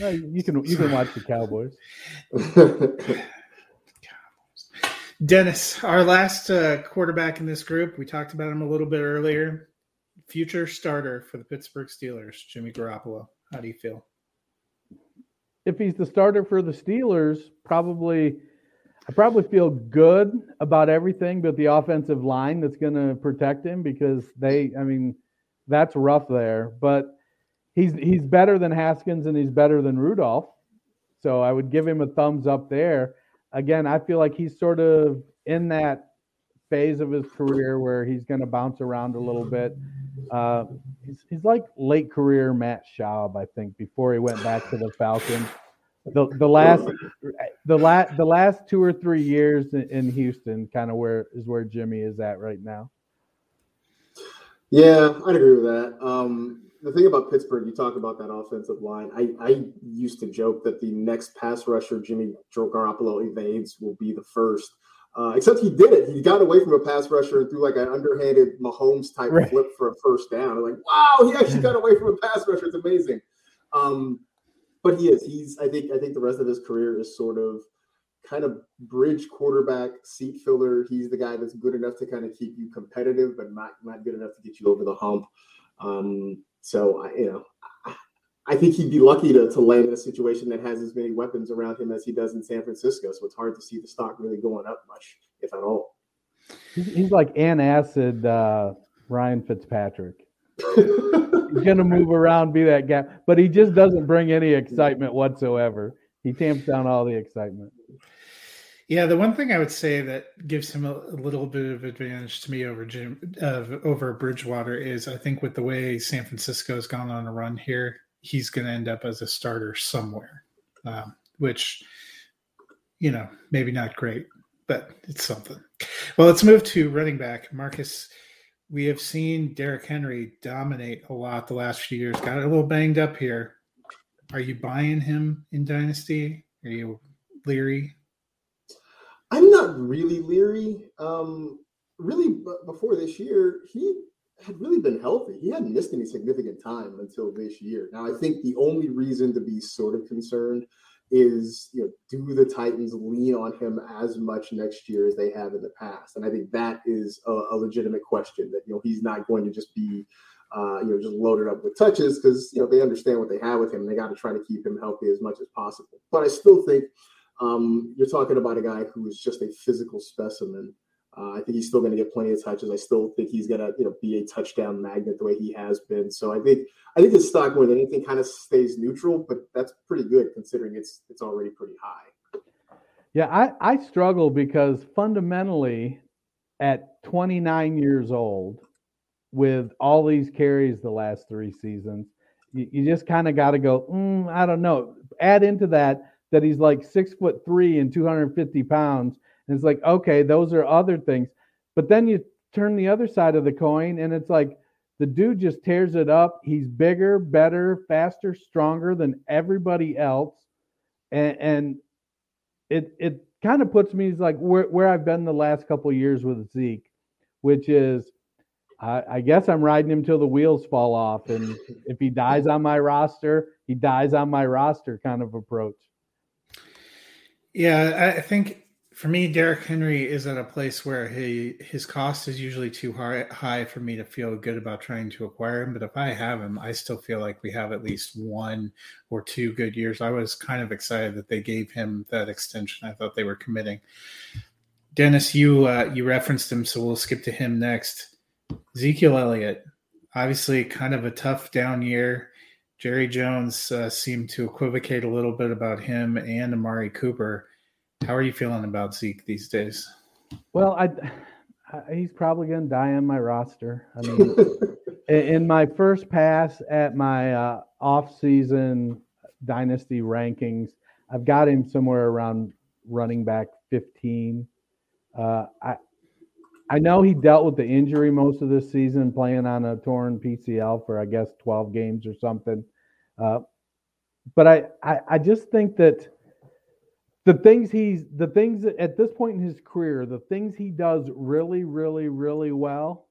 Well, you can you can watch the Cowboys. Dennis, our last uh, quarterback in this group, we talked about him a little bit earlier. Future starter for the Pittsburgh Steelers, Jimmy Garoppolo. How do you feel? If he's the starter for the Steelers, probably. I probably feel good about everything but the offensive line that's going to protect him because they, I mean, that's rough there. But he's he's better than Haskins and he's better than Rudolph. So I would give him a thumbs up there. Again, I feel like he's sort of in that phase of his career where he's going to bounce around a little bit. Uh, he's, he's like late career Matt Schaub, I think, before he went back to the Falcons. The, the last the last the last two or three years in, in Houston, kind of where is where Jimmy is at right now. Yeah, I'd agree with that. Um, the thing about Pittsburgh, you talk about that offensive line. I, I used to joke that the next pass rusher Jimmy Garoppolo evades will be the first. Uh, except he did it. He got away from a pass rusher and threw like an underhanded Mahomes type right. flip for a first down. I'm like, wow, he actually got away from a pass rusher. It's amazing. Um, but he is. He's. I think. I think the rest of his career is sort of kind of bridge quarterback, seat filler. He's the guy that's good enough to kind of keep you competitive, but not not good enough to get you over the hump. Um, so I, you know, I think he'd be lucky to, to land in a situation that has as many weapons around him as he does in San Francisco. So it's hard to see the stock really going up much, if at all. He's like antacid uh, Ryan Fitzpatrick. He's gonna move around, be that guy, but he just doesn't bring any excitement whatsoever. He tamps down all the excitement. Yeah, the one thing I would say that gives him a, a little bit of advantage to me over Jim uh, over Bridgewater is I think with the way San Francisco has gone on a run here, he's going to end up as a starter somewhere, um, which you know maybe not great, but it's something. Well, let's move to running back Marcus. We have seen Derrick Henry dominate a lot the last few years. Got a little banged up here. Are you buying him in Dynasty? Are you leery? I'm not really leery. Um, really, before this year, he had really been healthy. He hadn't missed any significant time until this year. Now, I think the only reason to be sort of concerned is, you know, do the Titans lean on him as much next year as they have in the past? And I think that is a, a legitimate question. That you know he's not going to just be, uh, you know, just loaded up with touches because you know they understand what they have with him. They got to try to keep him healthy as much as possible. But I still think um, you're talking about a guy who is just a physical specimen. Uh, I think he's still going to get plenty of touches. I still think he's going to, you know, be a touchdown magnet the way he has been. So I think I think his stock more than anything kind of stays neutral, but that's pretty good considering it's it's already pretty high. Yeah, I I struggle because fundamentally, at 29 years old, with all these carries the last three seasons, you, you just kind of got to go. Mm, I don't know. Add into that that he's like six foot three and 250 pounds. And it's like, okay, those are other things. But then you turn the other side of the coin and it's like the dude just tears it up. He's bigger, better, faster, stronger than everybody else. And, and it it kind of puts me like where, where I've been the last couple years with Zeke, which is I, I guess I'm riding him till the wheels fall off. And if he dies on my roster, he dies on my roster kind of approach. Yeah, I think for me, Derrick Henry is at a place where he his cost is usually too high, high for me to feel good about trying to acquire him. But if I have him, I still feel like we have at least one or two good years. I was kind of excited that they gave him that extension. I thought they were committing. Dennis, you uh, you referenced him, so we'll skip to him next. Ezekiel Elliott, obviously, kind of a tough down year. Jerry Jones uh, seemed to equivocate a little bit about him and Amari Cooper. How are you feeling about Zeke these days? Well, I, I he's probably going to die on my roster. I mean, in my first pass at my uh, off-season dynasty rankings, I've got him somewhere around running back 15. Uh, I I know he dealt with the injury most of this season, playing on a torn PCL for I guess 12 games or something. Uh, but I, I, I just think that the things he's the things that at this point in his career, the things he does really, really, really well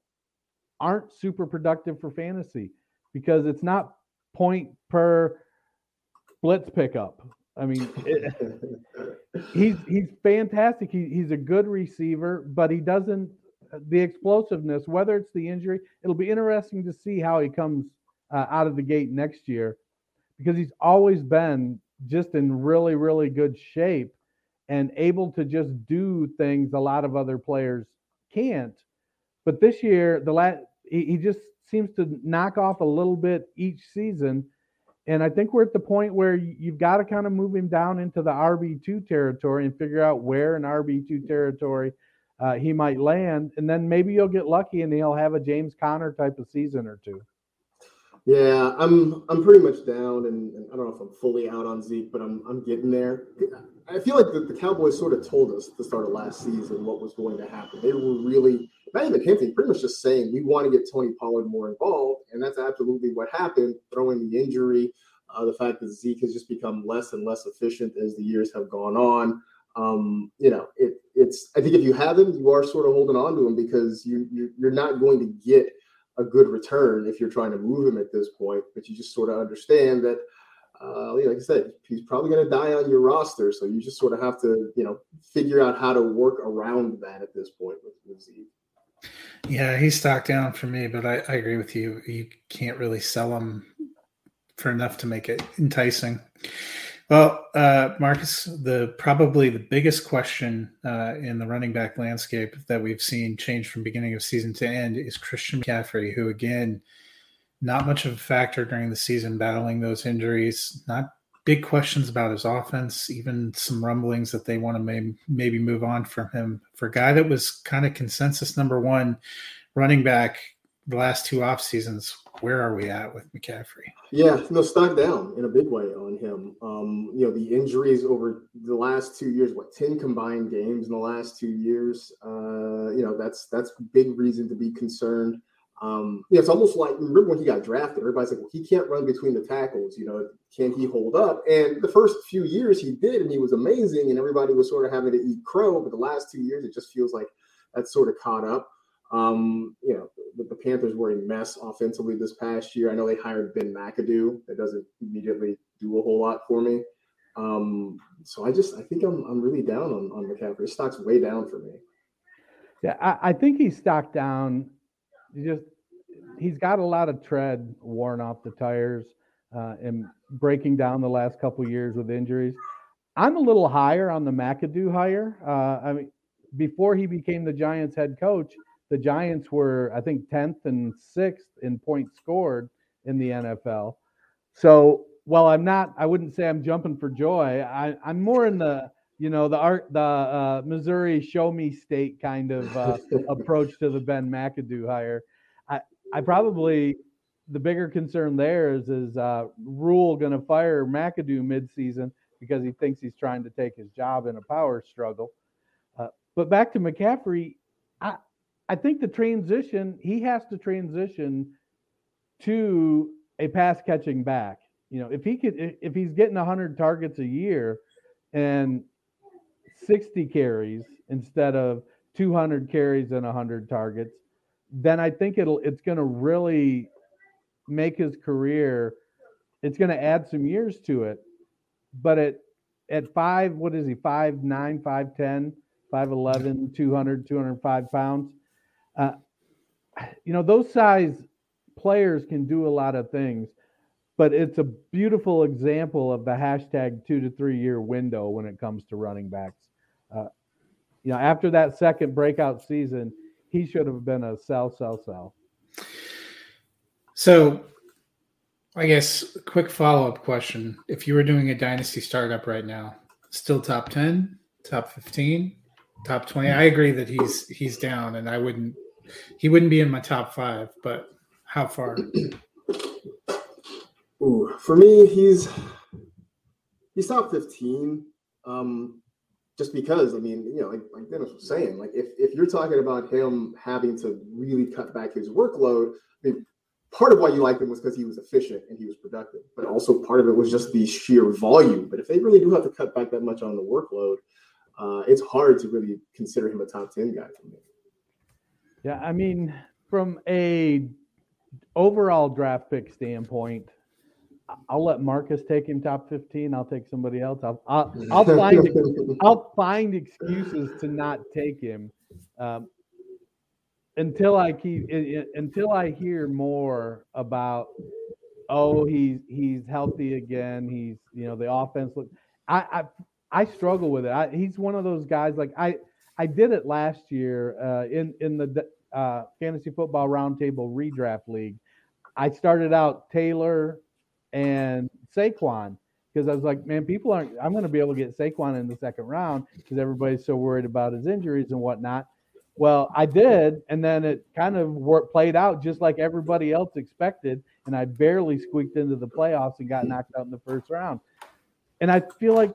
aren't super productive for fantasy because it's not point per blitz pickup. I mean, it, he's he's fantastic. He, he's a good receiver, but he doesn't the explosiveness. Whether it's the injury, it'll be interesting to see how he comes uh, out of the gate next year because he's always been just in really, really good shape. and able to just do things a lot of other players can't. But this year, the last he, he just seems to knock off a little bit each season. And I think we're at the point where you've got to kind of move him down into the RB2 territory and figure out where in RB2 territory uh, he might land. And then maybe you'll get lucky and he'll have a James Conner type of season or two. Yeah, I'm I'm pretty much down, and, and, I don't know if I'm fully out on Zeke, but I'm I'm getting there. I feel like the, the, Cowboys sort of told us at the start of last season what was going to happen. They were really not even hinting, pretty much just saying we want to get Tony Pollard more involved, and that's absolutely what happened. Throwing the injury, uh, the fact that Zeke has just become less and less efficient as the years have gone on. Um, you know, it, it's. I think if you have him, you are sort of holding on to him because you, you you're not going to get a good return if you're trying to move him at this point. But you just sort of understand that, uh, like I said, he's probably going to die on your roster. So you just sort of have to, you know, figure out how to work around that at this point with, with. Yeah, he's stocked down for me, but I, I agree with you. You can't really sell him for enough to make it enticing. Well, uh, Marcus, the probably the biggest question uh, in the running back landscape that we've seen change from beginning of season to end is Christian McCaffrey, who again, not much of a factor during the season, battling those injuries. Not big questions about his offense, even some rumblings that they want to may, maybe move on from him. For a guy that was kind of consensus number one running back the last two off seasons, where are we at with McCaffrey? Yeah, no, stock down in a big way on him. Um, you know, the injuries over the last two years, what ten combined games in the last two years. Uh, you know, that's that's big reason to be concerned. Um, yeah, it's almost like remember when he got drafted, everybody's like, well, he can't run between the tackles. You know, can he hold up? And the first few years he did, and he was amazing, and everybody was sort of having to eat crow. But the last two years, it just feels like that's sort of caught up. Um, you know, the, the, Panthers were a mess offensively this past year. I know they hired Ben McAdoo. That doesn't immediately do a whole lot for me. Um, so I just I think I'm I'm really down on on McCaffrey. His stock's way down for me. Yeah, I, I think he's stocked down. He just he's got a lot of tread worn off the tires uh, and breaking down the last couple years with injuries. I'm a little higher on the McAdoo hire. Uh, I mean, before he became the Giants head coach, the Giants were, I think, 10th and 6th in points scored in the NFL. So while I'm not, I wouldn't say I'm jumping for joy. I, I'm more in the, you know, the art, the uh, Missouri show me state kind of uh, approach to the Ben McAdoo hire. I, I probably, the bigger concern there is, is uh, Rhule going to fire McAdoo midseason because he thinks he's trying to take his job in a power struggle. Uh, but back to McCaffrey, I, think the transition he has to transition to a pass catching back. You know, if he could, if he's getting 100 targets a year and 60 carries instead of 200 carries and 100 targets, then I think it'll it's going to really make his career. It's going to add some years to it. But at at five, what is he? Five nine, five ten, five eleven, 200, 205 pounds uh, you know, those size players can do a lot of things, but it's a beautiful example of the hashtag two to three year window when it comes to running backs. Uh, you know, after that second breakout season, he should have been a sell, sell, sell. So, I guess quick follow up question: If you were doing a dynasty startup right now, still top ten, top fifteen, top twenty? I agree that he's he's down, and I wouldn't he wouldn't be in my top five, but how far? Ooh, for me, he's he's top fifteen. Um, just because I mean, you know, like, like Dennis was saying, like if if you're talking about him having to really cut back his workload, I mean, part of why you liked him was because he was efficient and he was productive, but also part of it was just the sheer volume. But if they really do have to cut back that much on the workload, uh, it's hard to really consider him a top ten guy for me. Yeah, I mean, from a overall draft pick standpoint, I'll let Marcus take him top fifteen. I'll take somebody else. I'll I'll, I'll find I'll find excuses to not take him um, until I keep until I hear more about. Oh, he's he's healthy again. He's you know the offense. Look, I I I struggle with it. I, he's one of those guys. Like I, I did it last year uh, in in the uh, fantasy football roundtable redraft league. I started out Taylor and Saquon because I was like, man, people aren't. I'm going to be able to get Saquon in the second round because everybody's so worried about his injuries and whatnot. Well, I did, and then it kind of worked, played out just like everybody else expected, and I barely squeaked into the playoffs and got knocked out in the first round. And I feel like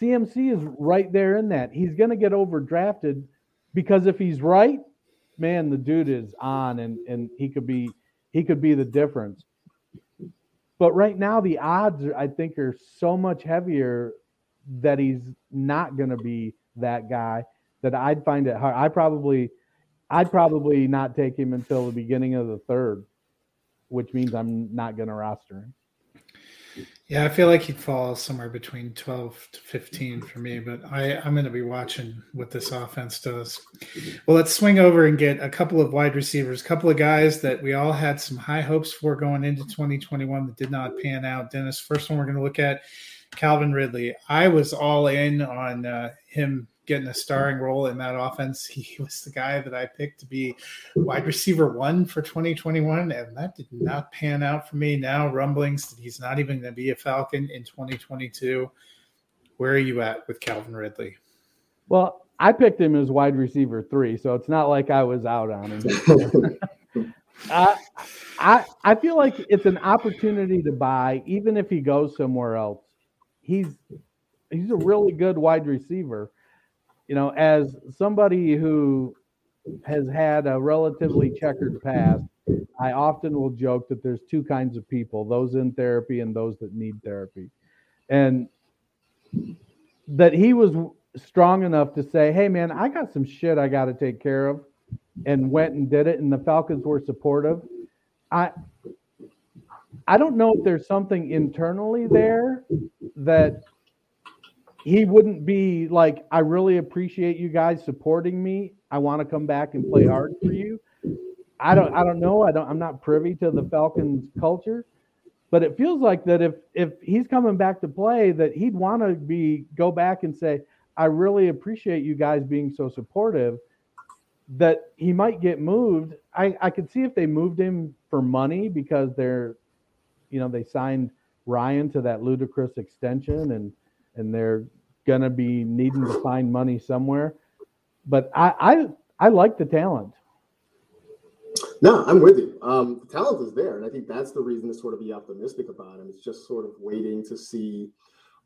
CMC is right there in that. He's going to get overdrafted because if he's right, man, the dude is on, and and he could be he could be the difference. But right now, the odds I think are so much heavier that he's not going to be that guy that I'd find it hard. I probably, I'd probably not take him until the beginning of the third, which means I'm not going to roster him. Yeah, I feel like he'd fall somewhere between 12 to 15 for me, but I, I'm going to be watching what this offense does. Well, let's swing over and get a couple of wide receivers, a couple of guys that we all had some high hopes for going into 2021 that did not pan out. Dennis, first one we're going to look at Calvin Ridley. I was all in on uh, him getting a starring role in that offense. He was the guy that I picked to be wide receiver one for 2021, and that did not pan out for me. Now rumblings that he's not even going to be a Falcon in 2022. Where are you at with Calvin Ridley? Well, I picked him as wide receiver three, so it's not like I was out on him. uh, I I feel like it's an opportunity to buy, even if he goes somewhere else. He's he's a really good wide receiver you know, as somebody who has had a relatively checkered past, I often will joke that there's two kinds of people those in therapy and those that need therapy. And that he was strong enough to say, hey, man, I got some shit I got to take care of, and went and did it. And the Falcons were supportive. I, I don't know if there's something internally there that he wouldn't be like, I really appreciate you guys supporting me. I want to come back and play hard for you. I don't I don't know. I don't I'm not privy to the Falcons culture, but it feels like that if if he's coming back to play that he'd want to be go back and say, I really appreciate you guys being so supportive that he might get moved. I, I could see if they moved him for money because they're, you know, they signed Ryan to that ludicrous extension and and they're going to be needing to find money somewhere. But I, I, I like the talent. No, I'm with you. Um, the talent is there, and I think that's the reason to sort of be optimistic about him. It's just sort of waiting to see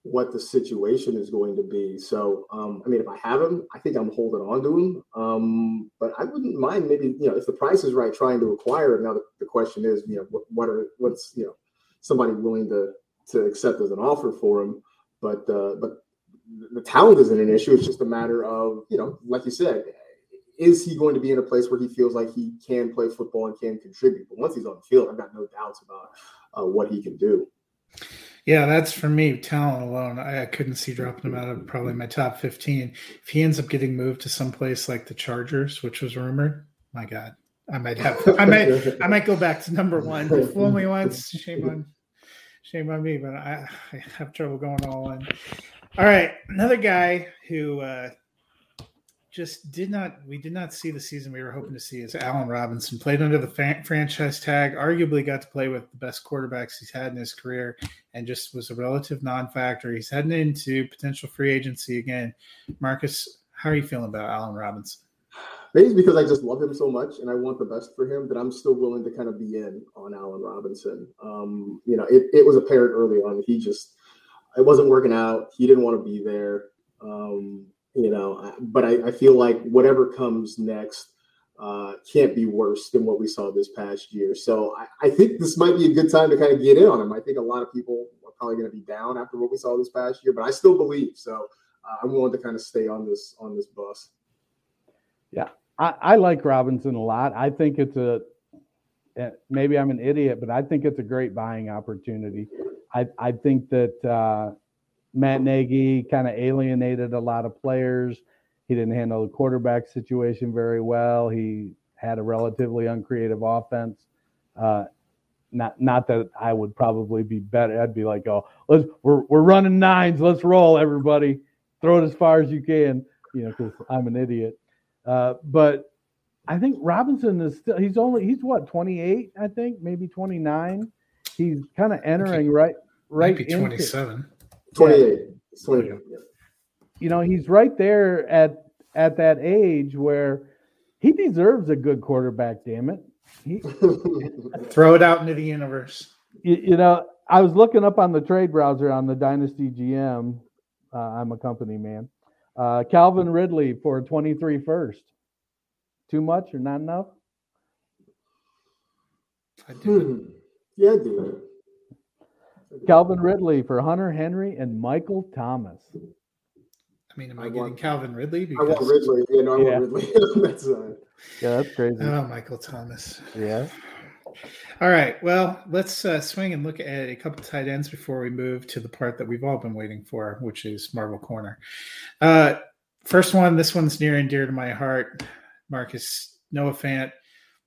what the situation is going to be. So, um, I mean, if I have him, I think I'm holding on to him. Um, but I wouldn't mind maybe, you know, if the price is right, trying to acquire him. Now, the, the question is, you know, what, what are what's you know somebody willing to to accept as an offer for him? But uh, but the talent isn't an issue. It's just a matter of, you know, like you said, is he going to be in a place where he feels like he can play football and can contribute? But once he's on the field, I've got no doubts about uh, what he can do. Yeah, that's for me. Talent alone, I, I, couldn't see dropping him out of probably my top fifteen. If he ends up getting moved to some place like the Chargers, which was rumored, my God, I might have, I might, I might go back to number one. Fool me once, shame on, shame on me. But I, I have trouble going all in. All right, another guy who uh, just did not we did not see the season we were hoping to see is Allen Robinson. Played under the fa- franchise tag, arguably got to play with the best quarterbacks he's had in his career, and just was a relative non-factor. He's heading into potential free agency again. Marcus, how are you feeling about Allen Robinson? Maybe because I just love him so much and I want the best for him that I'm still willing to kind of be in on Allen Robinson. Um, you know, it, it was apparent early on he just it wasn't working out. He didn't want to be there. Um, you know, but I, I, feel like whatever comes next uh, can't be worse than what we saw this past year. So I, I, think this might be a good time to kind of get in on him. I think a lot of people are probably going to be down after what we saw this past year, but I still believe. So uh, I'm willing to kind of stay on this on this bus. Yeah, I, I like Robinson a lot. I think it's a eh, maybe I'm an idiot, but I think it's a great buying opportunity. I, I think that uh, Matt Nagy kind of alienated a lot of players. He didn't handle the quarterback situation very well. He had a relatively uncreative offense. Uh, not not that I would probably be better. I'd be like, oh, let's we're we're running nines. Let's roll, everybody. throw it as far as you can, you know, because I'm an idiot. Uh, but I think Robinson is still, he's only, he's what, 28, I think, maybe 29. He's kind of entering right, right. Maybe into- 27. 28. It's 28. you know, he's right there at, at that age where he deserves a good quarterback, damn it. He, Throw it out into the universe. you, you know, I was looking up on the trade browser on the Dynasty GM. Uh, I'm a company man. Uh, Calvin Ridley for 23 first. Too much or not enough? I do it. Hmm. yeah, dude. Calvin Ridley for Hunter Henry and Michael Thomas. I mean, am I, I getting want- Calvin Ridley? I want Ridley. Yeah, no, I Yeah. want Ridley on that side. Yeah, that's crazy. Oh, Michael Thomas. Yeah. All right. Well, let's uh, swing and look at a couple tight ends before we move to the part that we've all been waiting for, which is Marvel Corner. Uh, first one, this one's near and dear to my heart. Marcas Noah Fant.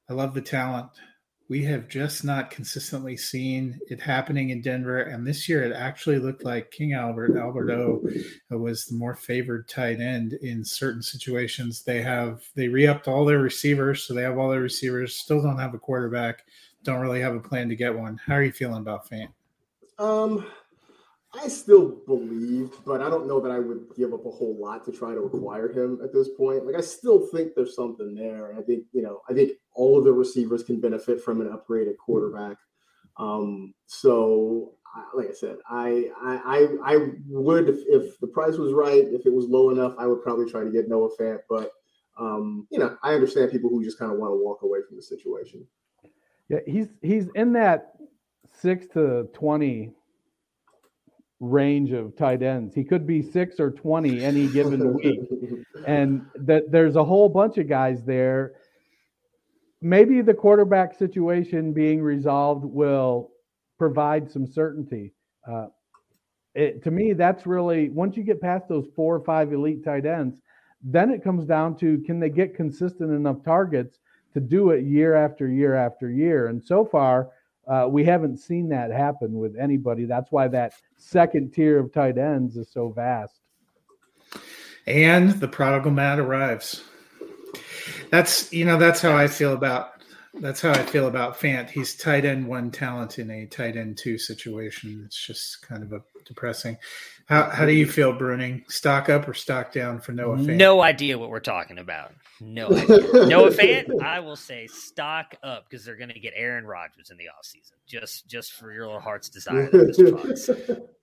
I love the talent. We have just not consistently seen it happening in Denver, and this year it actually looked like King Albert Alberto was the more favored tight end in certain situations. They have they re-upped all their receivers, so they have all their receivers. Still don't have a quarterback. Don't really have a plan to get one. How are you feeling about Fant? Um, I still believe, but I don't know that I would give up a whole lot to try to acquire him at this point. Like, I still think there's something there. I think, you know, I think all of the receivers can benefit from an upgraded quarterback. Um, so, like I said, I, I, I, would, if, if the price was right, if it was low enough, I would probably try to get Noah Fant. But, um, you know, I understand people who just kind of want to walk away from the situation. Yeah, he's he's in that six to twenty range of tight ends. He could be six or twenty any given week. and that there's a whole bunch of guys there. Maybe the quarterback situation being resolved will provide some certainty. Uh, it, to me, that's really once you get past those four or five elite tight ends, then it comes down to can they get consistent enough targets to do it year after year after year. And so far, uh, we haven't seen that happen with anybody. That's why that second tier of tight ends is so vast. And the prodigal Matt arrives. That's you know that's how I feel about that's how I feel about Fant. He's tight end one talent in a tight end two situation. It's just kind of a depressing. How how do you feel, Bruning? Stock up or stock down for Noah Fant? No idea what we're talking about. No idea. Noah Fant, I will say stock up because they're going to get Aaron Rodgers in the offseason. Just just for your little heart's desire, there,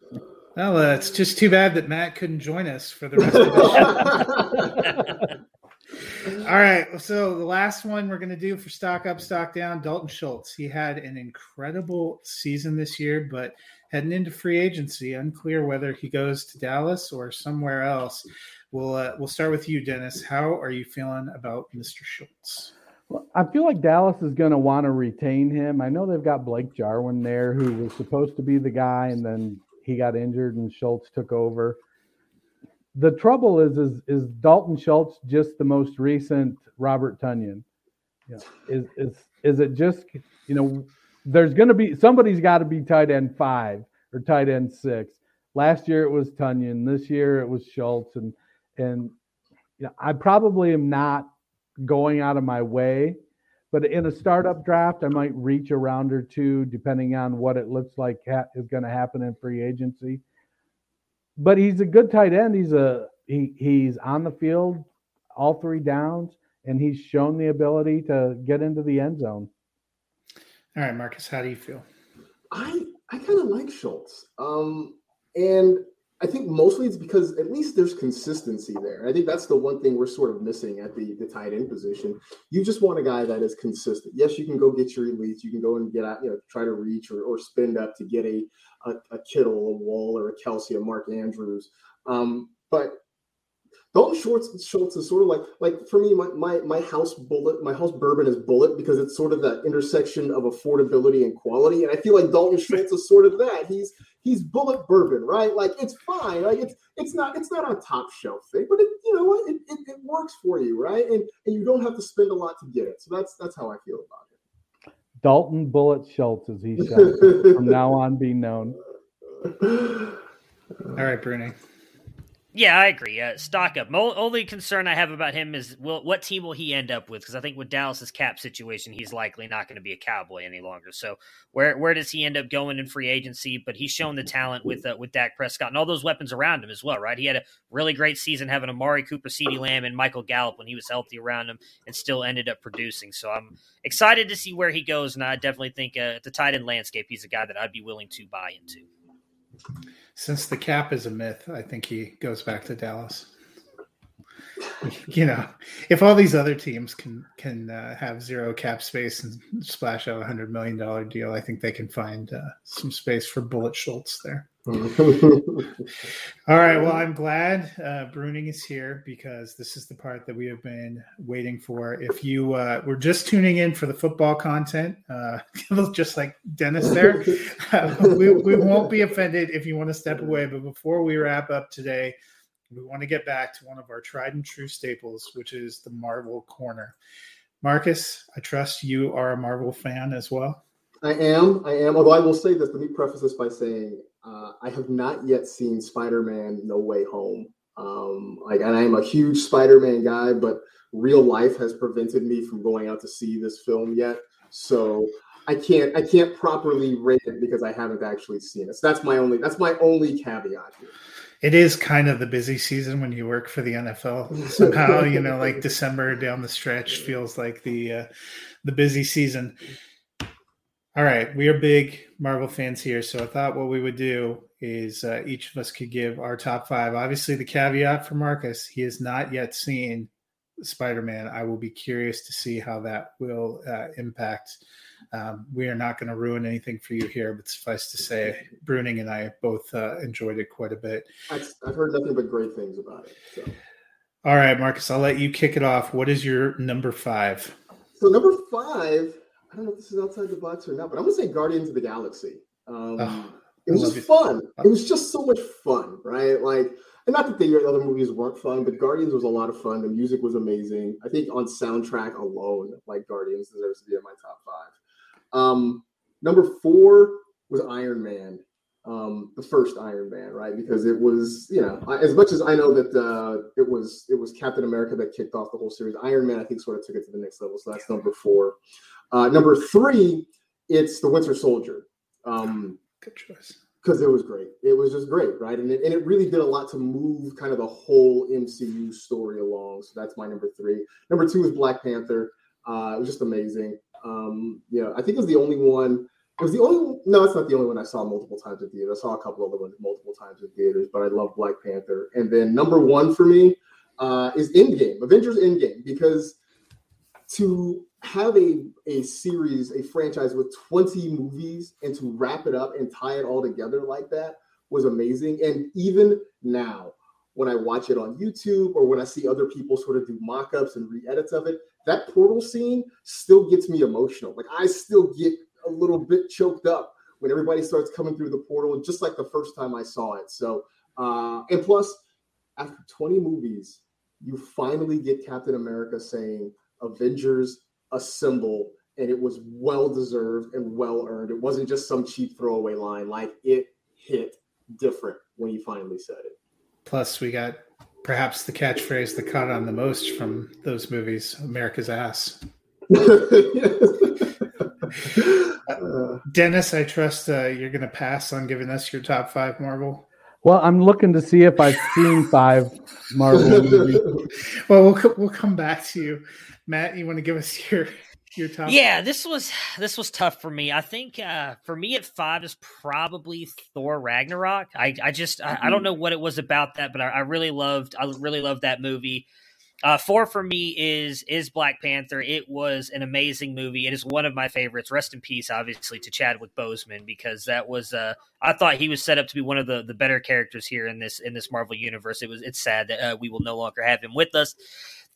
Well, uh, it's just too bad that Matt couldn't join us for the rest of the show. All right. So the last one we're going to do for stock up, stock down, Dalton Schultz. He had an incredible season this year, but heading into free agency, unclear whether he goes to Dallas or somewhere else. We'll uh, we'll start with you, Dennis. How are you feeling about Mr. Schultz? Well, I feel like Dallas is going to want to retain him. I know they've got Blake Jarwin there, who was supposed to be the guy, and then he got injured, and Schultz took over. The trouble is, is is Dalton Schultz just the most recent Robert Tonyan? Know, is is is it just you know? There's going to be somebody's got to be tight end five or tight end six. Last year it was Tonyan. This year it was Schultz, and and you know, I probably am not going out of my way. But in a startup draft, I might reach a round or two, depending on what it looks like ha- is going to happen in free agency. But he's a good tight end. He's a he he's on the field all three downs, and he's shown the ability to get into the end zone. All right, Marcas, how do you feel? I I kind of like Schultz. Um, and I think mostly it's because at least there's consistency there. I think that's the one thing we're sort of missing at the, the tight end position. You just want a guy that is consistent. Yes, you can go get your elites. You can go and get out, you know, try to reach or, or spend up to get a, a, a Kittle, a Wall, or a Kelce, a Mark Andrews. Um, but Dalton Schultz, Schultz is sort of like like for me, my, my my house Bulleit, my house bourbon is Bulleit because it's sort of that intersection of affordability and quality. And I feel like Dalton Schultz is sort of that. He's he's Bulleit bourbon, right? Like it's fine. Like it's it's not it's not a top shelf thing, but it, you know what? It, it, it works for you, right? And and you don't have to spend a lot to get it. So that's that's how I feel about it. Dalton Bullet Schultz, as he shall from now on be known. All right, Bruni. Yeah, I agree. Uh, stock up. Mo- only concern I have about him is will, what team will he end up with? Because I think with Dallas's cap situation, he's likely not going to be a Cowboy any longer. So where where does he end up going in free agency? But he's shown the talent with uh, with Dak Prescott and all those weapons around him as well, right? He had a really great season having Amari Cooper, CeeDee Lamb, and Michael Gallup when he was healthy around him, and still ended up producing. So I'm excited to see where he goes, and I definitely think uh, the tight end landscape, he's a guy that I'd be willing to buy into since the cap is a myth, I think he goes back to Dallas. you know, if all these other teams can can uh, have zero cap space and splash out a hundred million dollar deal, I think they can find uh, some space for Bullet Schultz there. All right. Well, I'm glad uh, Bruning is here because this is the part that we have been waiting for. If you uh, were just tuning in for the football content, uh, just like Dennis there, uh, we, we won't be offended if you want to step away. But before we wrap up today, we want to get back to one of our tried and true staples, which is the Marvel Corner. Marcas, I trust you are a Marvel fan as well. I am. I am. Although I will say this, let me preface this by saying uh, I have not yet seen Spider-Man: No Way Home. Um, like, and I am a huge Spider-Man guy, but real life has prevented me from going out to see this film yet. So I can't I can't properly rate it because I haven't actually seen it. So that's my only that's my only caveat here. It is kind of the busy season when you work for the NFL. Somehow, you know, like December down the stretch feels like the uh, the busy season. All right, we are big Marvel fans here, so I thought what we would do is uh, each of us could give our top five. Obviously, the caveat for Marcas: he has not yet seen Spider-Man. I will be curious to see how that will uh, impact. Um, we are not going to ruin anything for you here, but suffice to say, Bruning and I both uh, enjoyed it quite a bit. I've, I've heard nothing but great things about it. So. All right, Marcas, I'll let you kick it off. What is your number five? So number five I don't know if this is outside the box or not, but I'm gonna say Guardians of the Galaxy. Um, oh, it was just it. fun. It was just so much fun, right? Like, and not that the other movies weren't fun, but Guardians was a lot of fun. The music was amazing. I think on soundtrack alone, like Guardians deserves to be in my top five. Um, number four was Iron Man, um, the first Iron Man, right? Because it was, you know, as much as I know that uh, it was it was Captain America that kicked off the whole series. Iron Man, I think, sort of took it to the next level. So that's number four. Uh, number three, it's the Winter Soldier. Um, Good choice. Because it was great. It was just great, right? And it, and it really did a lot to move kind of the whole MCU story along. So that's my number three. Number two is Black Panther. Uh, it was just amazing. Um, yeah, I think it was the only one. It was the only. No, it's not the only one I saw multiple times in theater. I saw a couple other ones multiple times in theaters, but I love Black Panther. And then number one for me uh, is Endgame, Avengers Endgame, because to have a, a series, a franchise with 20 movies and to wrap it up and tie it all together like that was amazing. And even now, when I watch it on YouTube or when I see other people sort of do mock-ups and re-edits of it, that portal scene still gets me emotional. Like I still get a little bit choked up when everybody starts coming through the portal, just like the first time I saw it. So, uh, and plus, after 20 movies, you finally get Captain America saying, Avengers assemble and it was well deserved and well earned. It wasn't just some cheap throwaway line. Like it hit different when he finally said it. Plus, we got perhaps the catchphrase that caught on the most from those movies America's ass. uh, Dennis, I trust uh, you're going to pass on giving us your top five Marvel. Well, I'm looking to see if I've seen five Marvel movies. well, we'll we'll come back to you. Matt, you want to give us your your top? Yeah, this was this was tough for me. I think uh, for me at five is probably Thor Ragnarok. I I just I, I don't mm-hmm. know what it was about that, but I, I really loved I really loved that movie. Uh, four for me is is Black Panther. It was an amazing movie. It is one of my favorites. Rest in peace, obviously, to Chadwick Boseman because that was uh, I thought he was set up to be one of the the better characters here in this in this Marvel universe. It was it's sad that uh, we will no longer have him with us.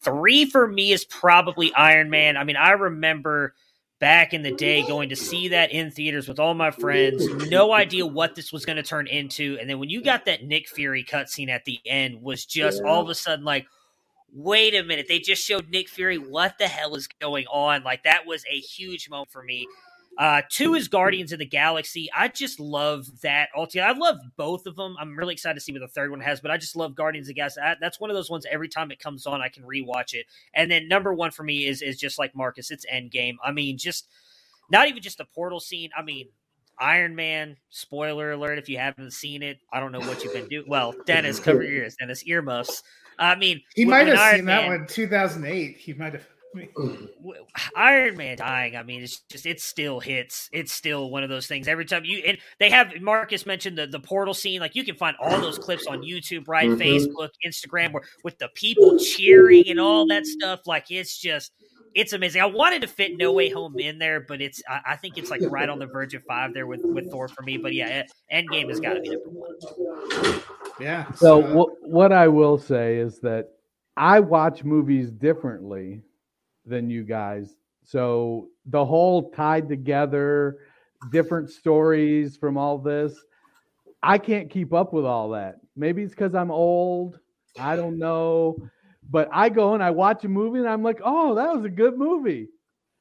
Three for me is probably Iron Man. I mean, I remember back in the day going to see that in theaters with all my friends, no idea what this was going to turn into. And then when you got that Nick Fury cutscene at the end, was just yeah. all of a sudden like, wait a minute, they just showed Nick Fury. What the hell is going on? Like that was a huge moment for me. Uh, two is Guardians of the Galaxy. I just love that. I love both of them. I'm really excited to see what the third one has, but I just love Guardians of the Galaxy. I, that's one of those ones. Every time it comes on, I can rewatch it. And then number one for me is is just like Marcas. It's Endgame. I mean, just not even just the portal scene. I mean, Iron Man. Spoiler alert! If you haven't seen it, I don't know what you've been doing. Well, Dennis, cover your ears. Dennis, earmuffs. I mean, he might have Iron seen Man, that one 2008. He might have. Iron Man dying. I mean, it's just it still hits. It's still one of those things. Every time you and they have Marcas mentioned the the portal scene. Like you can find all those clips on YouTube, right? Mm-hmm. Facebook, Instagram, where with the people cheering and all that stuff. Like it's just it's amazing. I wanted to fit No Way Home in there, but it's I, I think it's like right on the verge of five there with with Thor for me. But yeah, Endgame has got to be number one. Yeah. So uh, what what I will say is that I watch movies differently than you guys. So the whole tied together, different stories from all this, I can't keep up with all that. Maybe it's because I'm old. I don't know. But I go and I watch a movie and I'm like, oh, that was a good movie.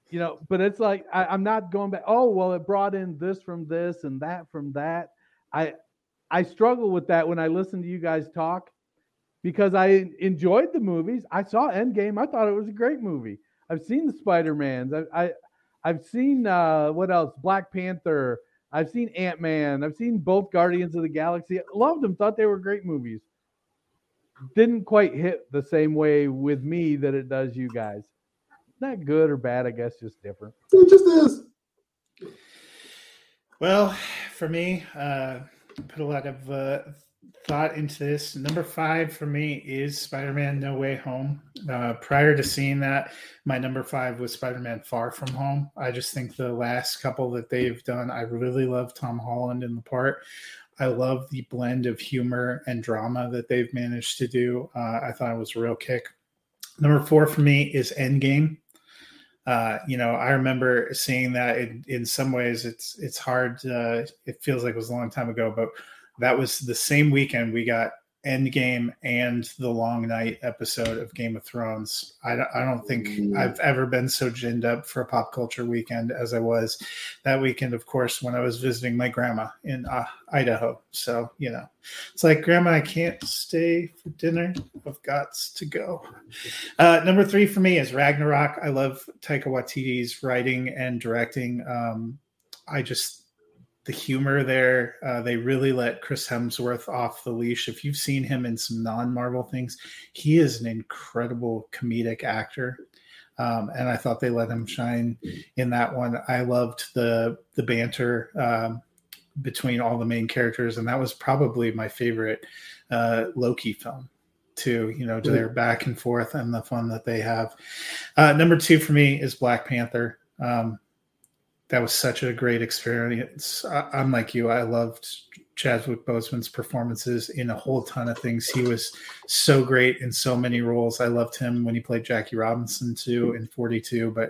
You know, but it's like I, I'm not going back, oh, well, it brought in this from this and that from that. I I struggle with that when I listen to you guys talk because I enjoyed the movies. I saw Endgame. I thought it was a great movie. I've seen the Spider Mans. I, I I've seen uh, what else? Black Panther. I've seen Ant Man. I've seen both Guardians of the Galaxy. Loved them. Thought they were great movies. Didn't quite hit the same way with me that it does you guys. Not good or bad, I guess, just different. It just is. Well, for me, uh, put a lot of uh, thought into this. Number five for me is Spider Man No Way Home. Uh, prior to seeing that, my number five was Spider Man Far From Home. I just think the last couple that they've done, I really love Tom Holland in the part. I love the blend of humor and drama that they've managed to do. Uh, I thought it was a real kick. Number four for me is Endgame. Uh, you know, I remember seeing that in, in some ways it's it's hard. Uh, it feels like it was a long time ago, but that was the same weekend we got Endgame and the Long Night episode of Game of Thrones. I, I don't think mm. I've ever been so ginned up for a pop culture weekend as I was that weekend, of course, when I was visiting my grandma in uh, Idaho. So, you know, it's like, Grandma, I can't stay for dinner. I've got to go. Uh, number three for me is Ragnarok. I love Taika Waititi's writing and directing. Um, I just the humor there. Uh, they really let Chris Hemsworth off the leash. If you've seen him in some non-Marvel things, he is an incredible comedic actor. Um, and I thought they let him shine in that one. I loved the the banter um, between all the main characters, and that was probably my favorite uh, Loki film too. You know, to their back and forth and the fun that they have. Uh, number two for me is Black Panther. Um, that was such a great experience. I, am like you. I loved Chadwick Boseman's performances in a whole ton of things. He was so great in so many roles. I loved him when he played Jackie Robinson too in 42. But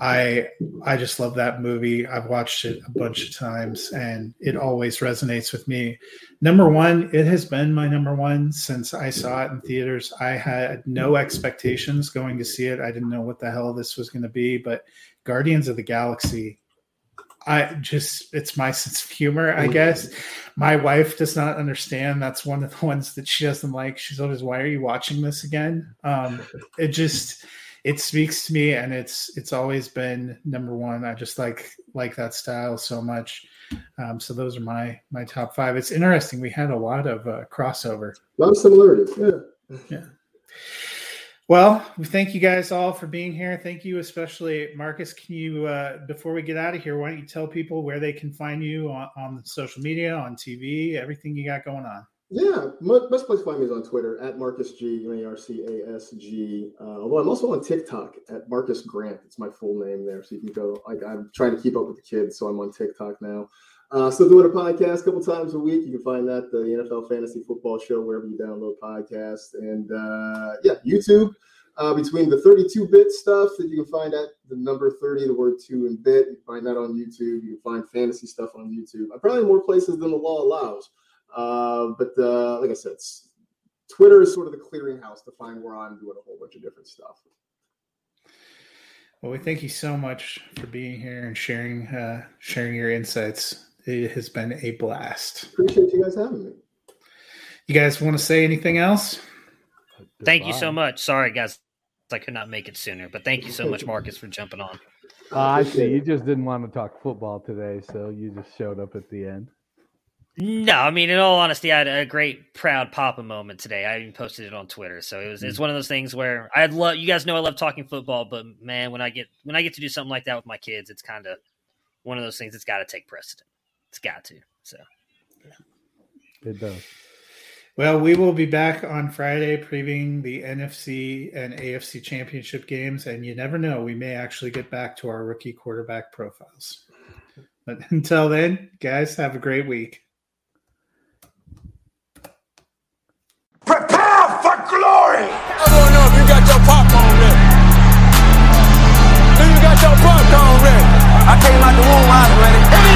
I I just love that movie. I've watched it a bunch of times and it always resonates with me. Number one, it has been my number one since I saw it in theaters. I had no expectations going to see it. I didn't know what the hell this was going to be, but Guardians of the Galaxy I just it's my sense of humor, I guess. My wife does not understand. That's one of the ones that she doesn't like. She's always, "Why are you watching this again?" Um, it just it speaks to me, and it's it's always been number one. I just like like that style so much. Um, so those are my my top five. It's interesting. We had a lot of uh, crossover. A lot of similarities. Yeah. Yeah. Well, we thank you guys all for being here. Thank you, especially Marcas. Can you, uh, before we get out of here, why don't you tell people where they can find you on, on social media, on TV, everything you got going on? Yeah, best place to find me is on Twitter at Marcas G M A R C A S G. Uh, although I'm also on TikTok at Marcas Grant. It's my full name there, so you can go. Like I'm trying to keep up with the kids, so I'm on TikTok now. Uh, still doing a podcast a couple times a week. You can find that the NFL Fantasy Football Show wherever you download podcasts, and uh, yeah, YouTube. Uh, between the 32-bit stuff that you can find at the number 30, the word two in bit, you can find that on YouTube. You can find fantasy stuff on YouTube. Uh, probably more places than the law allows. Uh, but uh, like I said, Twitter is sort of the clearinghouse to find where I'm doing a whole bunch of different stuff. Well, we thank you so much for being here and sharing uh, sharing your insights. It has been a blast. Appreciate you guys having me. You guys want to say anything else? Thank you so much. Sorry, guys, I could not make it sooner, but thank you so much, Marcas, for jumping on. Uh, I see. You just didn't want to talk football today, so you just showed up at the end. No, I mean, in all honesty, I had a great proud Papa moment today. I even posted it on Twitter, so it was it's one of those things where I'd love. You guys know I love talking football, but man, when I get when I get to do something like that with my kids, it's kind of one of those things that's got to take precedent. It's got to. So It does. Well, we will be back on Friday previewing the NFC and AFC championship games, and you never know, we may actually get back to our rookie quarterback profiles. But until then, guys, have a great week. Prepare for glory! I don't know if you got your popcorn ready. Do you got your popcorn ready? I came out the womb, I was ready